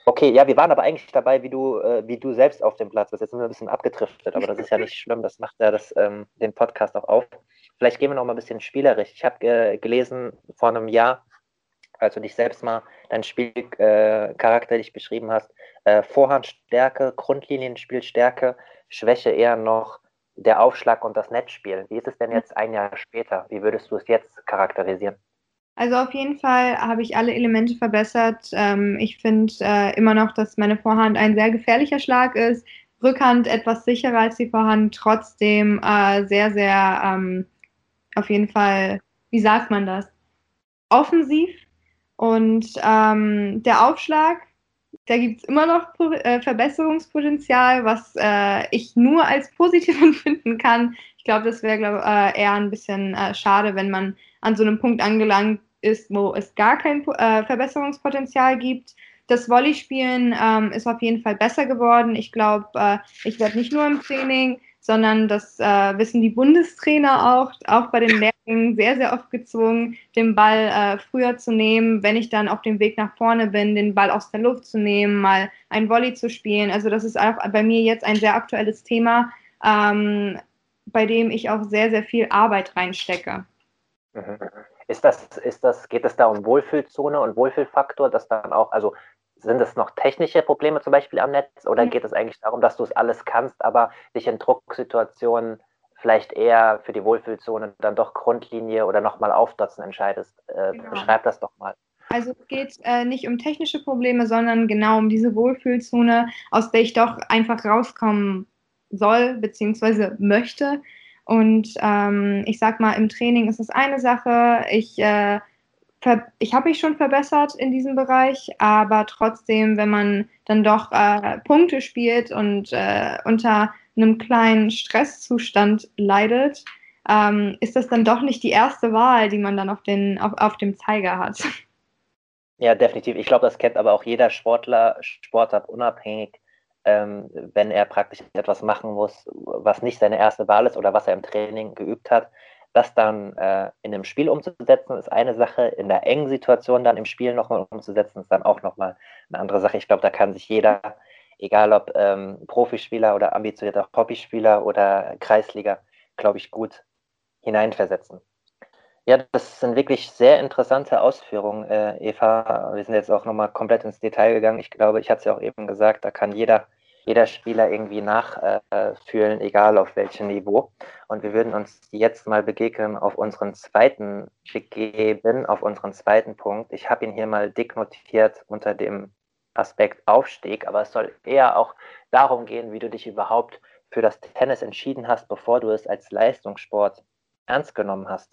Okay, ja, wir waren aber eigentlich dabei, wie du, äh, wie du selbst auf dem Platz bist. Jetzt sind wir ein bisschen abgedriftet, aber das ist ja nicht schlimm. Das macht ja das, ähm, den Podcast auch auf. Vielleicht gehen wir noch mal ein bisschen spielerisch. Ich habe äh, gelesen vor einem Jahr, als du dich selbst mal deinen Spielcharakter äh, beschrieben hast, äh, Vorhandstärke, Grundlinienspielstärke, Schwäche eher noch der Aufschlag und das Netzspiel. Wie ist es denn jetzt ein Jahr später? Wie würdest du es jetzt charakterisieren? Also auf jeden Fall habe ich alle Elemente verbessert. Ähm, ich finde äh, immer noch, dass meine Vorhand ein sehr gefährlicher Schlag ist. Rückhand etwas sicherer als die Vorhand, trotzdem äh, sehr, sehr ähm, auf jeden Fall, wie sagt man das? Offensiv. Und ähm, der Aufschlag, da gibt es immer noch äh, Verbesserungspotenzial, was äh, ich nur als positiv empfinden kann. Ich glaube, das wäre äh, eher ein bisschen äh, schade, wenn man an so einem Punkt angelangt ist, wo es gar kein äh, Verbesserungspotenzial gibt. Das Volleyspielen ähm, ist auf jeden Fall besser geworden. Ich glaube, äh, ich werde nicht nur im Training, sondern das äh, wissen die Bundestrainer auch, auch bei den Lehrgängen sehr, sehr oft gezwungen, den Ball äh, früher zu nehmen, wenn ich dann auf dem Weg nach vorne bin, den Ball aus der Luft zu nehmen, mal ein Volley zu spielen. Also das ist auch bei mir jetzt ein sehr aktuelles Thema, ähm, bei dem ich auch sehr, sehr viel Arbeit reinstecke. Mhm. Ist das, ist das, geht es da um Wohlfühlzone und Wohlfühlfaktor, dass dann auch, also sind es noch technische Probleme zum Beispiel am Netz oder mhm. geht es eigentlich darum, dass du es alles kannst, aber dich in Drucksituationen vielleicht eher für die Wohlfühlzone dann doch Grundlinie oder nochmal aufdotzen entscheidest? Äh, genau. Beschreib das doch mal. Also es geht äh, nicht um technische Probleme, sondern genau um diese Wohlfühlzone, aus der ich doch einfach rauskommen soll bzw. möchte. Und ähm, ich sag mal, im Training ist es eine Sache. Ich, äh, ich habe mich schon verbessert in diesem Bereich, aber trotzdem, wenn man dann doch äh, Punkte spielt und äh, unter einem kleinen Stresszustand leidet, ähm, ist das dann doch nicht die erste Wahl, die man dann auf, den, auf, auf dem Zeiger hat. Ja, definitiv. Ich glaube, das kennt aber auch jeder Sportler, Sportler unabhängig ähm, wenn er praktisch etwas machen muss, was nicht seine erste Wahl ist oder was er im Training geübt hat. Das dann äh, in einem Spiel umzusetzen, ist eine Sache. In der engen Situation dann im Spiel nochmal umzusetzen, ist dann auch nochmal eine andere Sache. Ich glaube, da kann sich jeder, egal ob ähm, Profispieler oder ambitionierter Hobbyspieler oder Kreisliga, glaube ich, gut hineinversetzen. Ja, das sind wirklich sehr interessante Ausführungen, äh, Eva. Wir sind jetzt auch nochmal komplett ins Detail gegangen. Ich glaube, ich hatte es ja auch eben gesagt, da kann jeder, jeder Spieler irgendwie nachfühlen, äh, egal auf welchem Niveau. Und wir würden uns jetzt mal begegnen auf unseren zweiten begeben, auf unseren zweiten Punkt. Ich habe ihn hier mal dick notiert unter dem Aspekt Aufstieg, aber es soll eher auch darum gehen, wie du dich überhaupt für das Tennis entschieden hast, bevor du es als Leistungssport ernst genommen hast.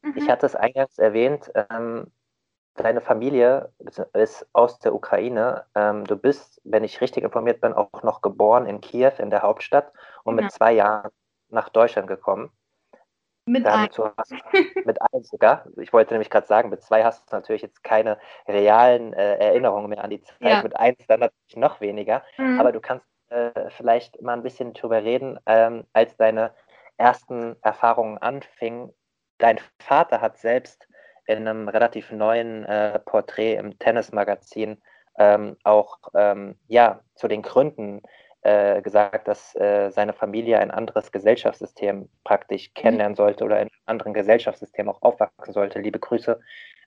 Mhm. Ich hatte es eingangs erwähnt, ähm, deine Familie ist aus der Ukraine. Ähm, du bist, wenn ich richtig informiert bin, auch noch geboren in Kiew, in der Hauptstadt, und ja. mit zwei Jahren nach Deutschland gekommen. Mit eins. mit eins sogar. Ich wollte nämlich gerade sagen, mit zwei hast du natürlich jetzt keine realen äh, Erinnerungen mehr an die Zeit. Ja. Mit eins dann natürlich noch weniger. Mhm. Aber du kannst äh, vielleicht mal ein bisschen drüber reden, ähm, als deine ersten Erfahrungen anfingen, dein Vater hat selbst in einem relativ neuen äh, Porträt im Tennismagazin ähm, auch ähm, ja, zu den Gründen äh, gesagt, dass äh, seine Familie ein anderes Gesellschaftssystem praktisch mhm. kennenlernen sollte oder in einem anderen Gesellschaftssystem auch aufwachsen sollte. Liebe Grüße,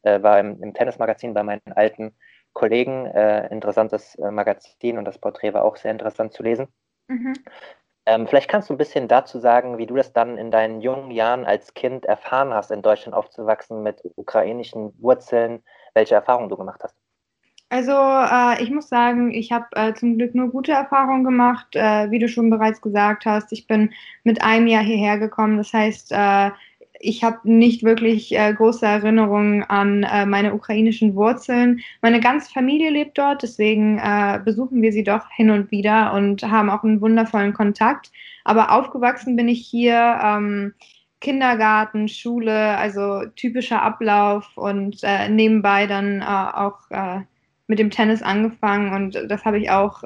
äh, war im, im Tennismagazin bei meinen alten Kollegen, äh, interessantes äh, Magazin und das Porträt war auch sehr interessant zu lesen. Mhm. Ähm, vielleicht kannst du ein bisschen dazu sagen, wie du das dann in deinen jungen Jahren als Kind erfahren hast, in Deutschland aufzuwachsen mit ukrainischen Wurzeln, welche Erfahrungen du gemacht hast. Also äh, ich muss sagen, ich habe äh, zum Glück nur gute Erfahrungen gemacht. Äh, wie du schon bereits gesagt hast, ich bin mit einem Jahr hierher gekommen. Das heißt, äh, ich habe nicht wirklich äh, große Erinnerungen an äh, meine ukrainischen Wurzeln. Meine ganze Familie lebt dort, deswegen äh, besuchen wir sie doch hin und wieder und haben auch einen wundervollen Kontakt. Aber aufgewachsen bin ich hier. Ähm, Kindergarten, Schule, also typischer Ablauf und äh, nebenbei dann äh, auch äh, mit dem Tennis angefangen und das habe ich auch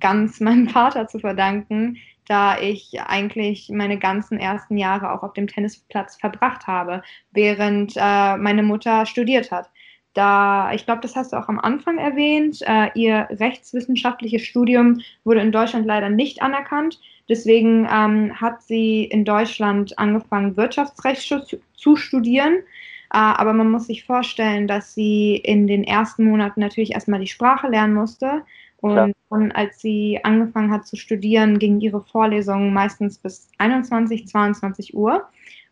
ganz meinem Vater zu verdanken, da ich eigentlich meine ganzen ersten Jahre auch auf dem Tennisplatz verbracht habe, während äh, meine Mutter studiert hat. Da, ich glaube, das hast du auch am Anfang erwähnt, äh, ihr rechtswissenschaftliches Studium wurde in Deutschland leider nicht anerkannt. Deswegen ähm, hat sie in Deutschland angefangen, Wirtschaftsrecht zu, zu studieren. Äh, aber man muss sich vorstellen, dass sie in den ersten Monaten natürlich erstmal die Sprache lernen musste. Und dann, als sie angefangen hat zu studieren, gingen ihre Vorlesungen meistens bis 21, 22 Uhr.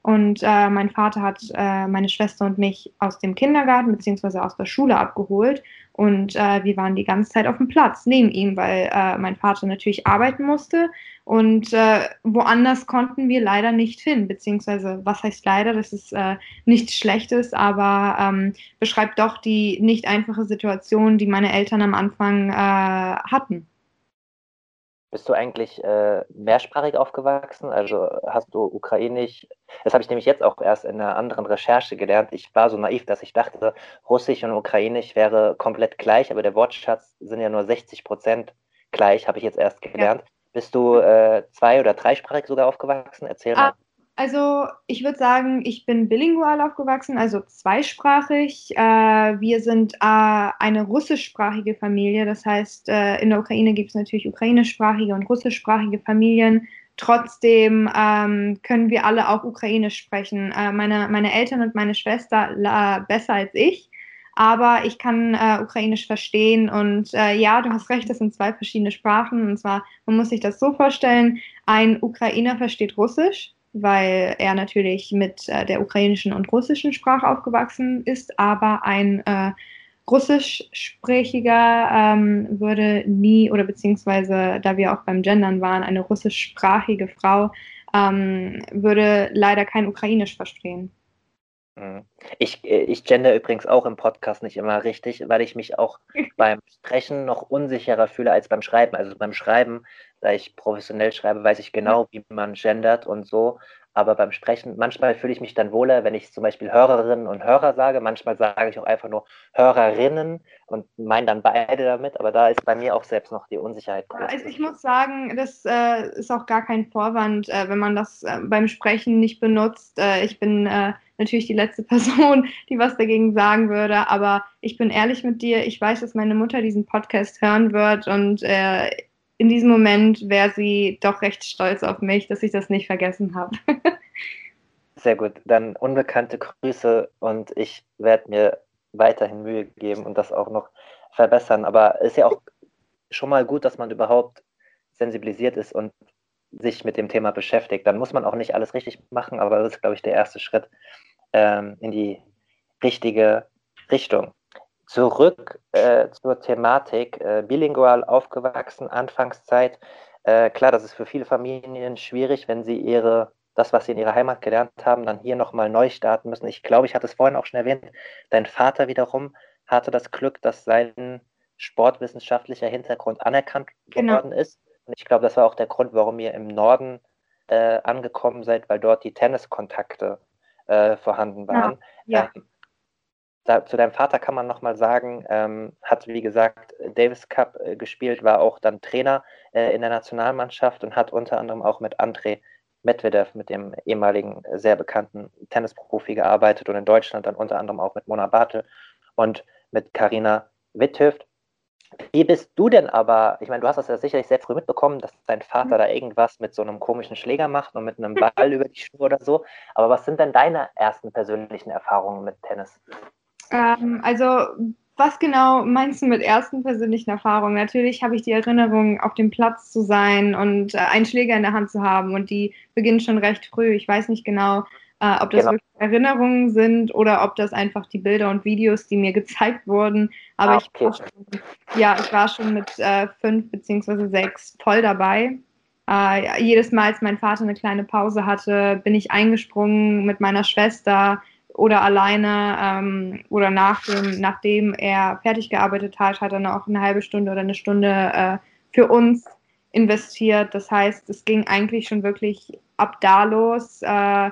Und äh, mein Vater hat äh, meine Schwester und mich aus dem Kindergarten bzw. aus der Schule abgeholt. Und äh, wir waren die ganze Zeit auf dem Platz neben ihm, weil äh, mein Vater natürlich arbeiten musste. Und äh, woanders konnten wir leider nicht hin. Beziehungsweise, was heißt leider? Das ist äh, nichts Schlechtes, aber ähm, beschreibt doch die nicht einfache Situation, die meine Eltern am Anfang hatten. Bist du eigentlich äh, mehrsprachig aufgewachsen? Also hast du Ukrainisch, das habe ich nämlich jetzt auch erst in einer anderen Recherche gelernt. Ich war so naiv, dass ich dachte, Russisch und Ukrainisch wäre komplett gleich, aber der Wortschatz sind ja nur 60 Prozent gleich, habe ich jetzt erst gelernt. Ja. Bist du äh, zwei- oder dreisprachig sogar aufgewachsen? Erzähl ah, mal. Also ich würde sagen, ich bin bilingual aufgewachsen, also zweisprachig. Äh, wir sind äh, eine russischsprachige Familie. Das heißt, äh, in der Ukraine gibt es natürlich ukrainischsprachige und russischsprachige Familien. Trotzdem ähm, können wir alle auch Ukrainisch sprechen. Äh, meine, meine Eltern und meine Schwester besser als ich. Aber ich kann äh, Ukrainisch verstehen und äh, ja, du hast recht, das sind zwei verschiedene Sprachen. Und zwar, man muss sich das so vorstellen, ein Ukrainer versteht Russisch, weil er natürlich mit äh, der ukrainischen und russischen Sprache aufgewachsen ist, aber ein äh, russischsprachiger ähm, würde nie oder beziehungsweise da wir auch beim Gendern waren, eine russischsprachige Frau ähm, würde leider kein Ukrainisch verstehen. Mhm. Ich, äh, ich gender übrigens auch im Podcast nicht immer richtig, weil ich mich auch beim Sprechen noch unsicherer fühle als beim Schreiben. Also beim Schreiben, da ich professionell schreibe, weiß ich genau, wie man gendert und so. Aber beim Sprechen, manchmal fühle ich mich dann wohler, wenn ich zum Beispiel Hörerinnen und Hörer sage. Manchmal sage ich auch einfach nur Hörerinnen und meine dann beide damit. Aber da ist bei mir auch selbst noch die Unsicherheit groß. Also ich muss sagen, das äh, ist auch gar kein Vorwand, äh, wenn man das äh, beim Sprechen nicht benutzt. Äh, ich bin äh, natürlich die letzte Person, die was dagegen sagen würde. Aber ich bin ehrlich mit dir. Ich weiß, dass meine Mutter diesen Podcast hören wird und äh, in diesem Moment wäre sie doch recht stolz auf mich, dass ich das nicht vergessen habe. Sehr gut. Dann unbekannte Grüße und ich werde mir weiterhin Mühe geben und das auch noch verbessern. Aber es ist ja auch schon mal gut, dass man überhaupt sensibilisiert ist und sich mit dem Thema beschäftigt. Dann muss man auch nicht alles richtig machen, aber das ist, glaube ich, der erste Schritt ähm, in die richtige Richtung. Zurück äh, zur Thematik, äh, bilingual aufgewachsen, Anfangszeit. Äh, klar, das ist für viele Familien schwierig, wenn sie ihre, das, was sie in ihrer Heimat gelernt haben, dann hier nochmal neu starten müssen. Ich glaube, ich hatte es vorhin auch schon erwähnt, dein Vater wiederum hatte das Glück, dass sein sportwissenschaftlicher Hintergrund anerkannt genau. worden ist. Und ich glaube, das war auch der Grund, warum ihr im Norden äh, angekommen seid, weil dort die Tenniskontakte äh, vorhanden waren. Ja, ja. Ähm, da, zu deinem Vater kann man nochmal sagen, ähm, hat wie gesagt Davis Cup äh, gespielt, war auch dann Trainer äh, in der Nationalmannschaft und hat unter anderem auch mit André Medvedev, mit dem ehemaligen äh, sehr bekannten Tennisprofi gearbeitet und in Deutschland dann unter anderem auch mit Mona Bartel und mit Karina Witthöft. Wie bist du denn aber, ich meine, du hast das ja sicherlich sehr früh mitbekommen, dass dein Vater mhm. da irgendwas mit so einem komischen Schläger macht und mit einem Ball über die Schuhe oder so. Aber was sind denn deine ersten persönlichen Erfahrungen mit Tennis? Ähm, also, was genau meinst du mit ersten persönlichen Erfahrungen? Natürlich habe ich die Erinnerung, auf dem Platz zu sein und äh, einen Schläger in der Hand zu haben und die beginnen schon recht früh. Ich weiß nicht genau, äh, ob das genau. wirklich Erinnerungen sind oder ob das einfach die Bilder und Videos, die mir gezeigt wurden. Aber ah, okay. ich, war schon, ja, ich war schon mit äh, fünf beziehungsweise sechs voll dabei. Äh, jedes Mal, als mein Vater eine kleine Pause hatte, bin ich eingesprungen mit meiner Schwester oder alleine ähm, oder nach dem, nachdem er fertig gearbeitet hat, hat er noch eine halbe Stunde oder eine Stunde äh, für uns investiert. Das heißt, es ging eigentlich schon wirklich ab da los. Äh,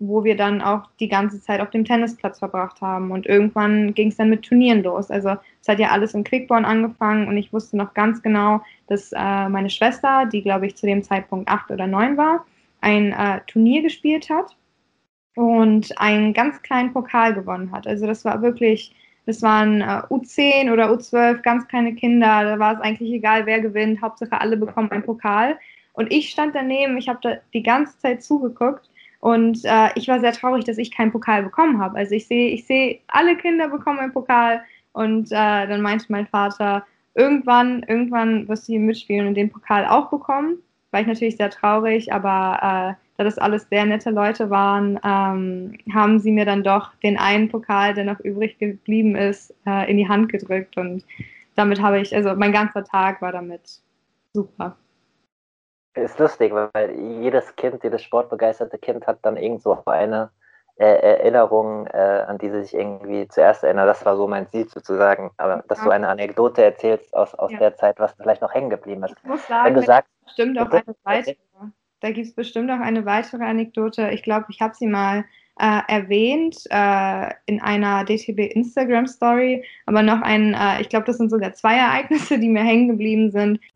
wo wir dann auch die ganze Zeit auf dem Tennisplatz verbracht haben. Und irgendwann ging es dann mit Turnieren los. Also es hat ja alles in Quickborn angefangen und ich wusste noch ganz genau, dass äh, meine Schwester, die glaube ich zu dem Zeitpunkt acht oder neun war, ein äh, Turnier gespielt hat und einen ganz kleinen Pokal gewonnen hat. Also das war wirklich, das waren äh, U10 oder U12, ganz kleine Kinder. Da war es eigentlich egal, wer gewinnt. Hauptsache alle bekommen einen Pokal. Und ich stand daneben, ich habe da die ganze Zeit zugeguckt und äh, ich war sehr traurig, dass ich keinen Pokal bekommen habe. Also ich sehe, ich sehe, alle Kinder bekommen einen Pokal und äh, dann meinte mein Vater, irgendwann, irgendwann wirst du hier mitspielen und den Pokal auch bekommen. War ich natürlich sehr traurig, aber äh, da das alles sehr nette Leute waren, ähm, haben sie mir dann doch den einen Pokal, der noch übrig geblieben ist, äh, in die Hand gedrückt und damit habe ich, also mein ganzer Tag war damit super. Ist lustig, weil jedes Kind, jedes sportbegeisterte Kind hat dann irgend so eine äh, Erinnerung, äh, an die sie sich irgendwie zuerst erinnert. Das war so mein Ziel sozusagen. Aber dass ja. du eine Anekdote erzählst aus, aus ja. der Zeit, was vielleicht noch hängen geblieben ist. Ich muss sagen, Wenn du sagst, bestimmt auch eine weitere. Da gibt es bestimmt auch eine weitere Anekdote. Ich glaube, ich habe sie mal äh, erwähnt äh, in einer DTB Instagram Story, aber noch ein, äh, ich glaube, das sind sogar zwei Ereignisse, die mir hängen geblieben sind.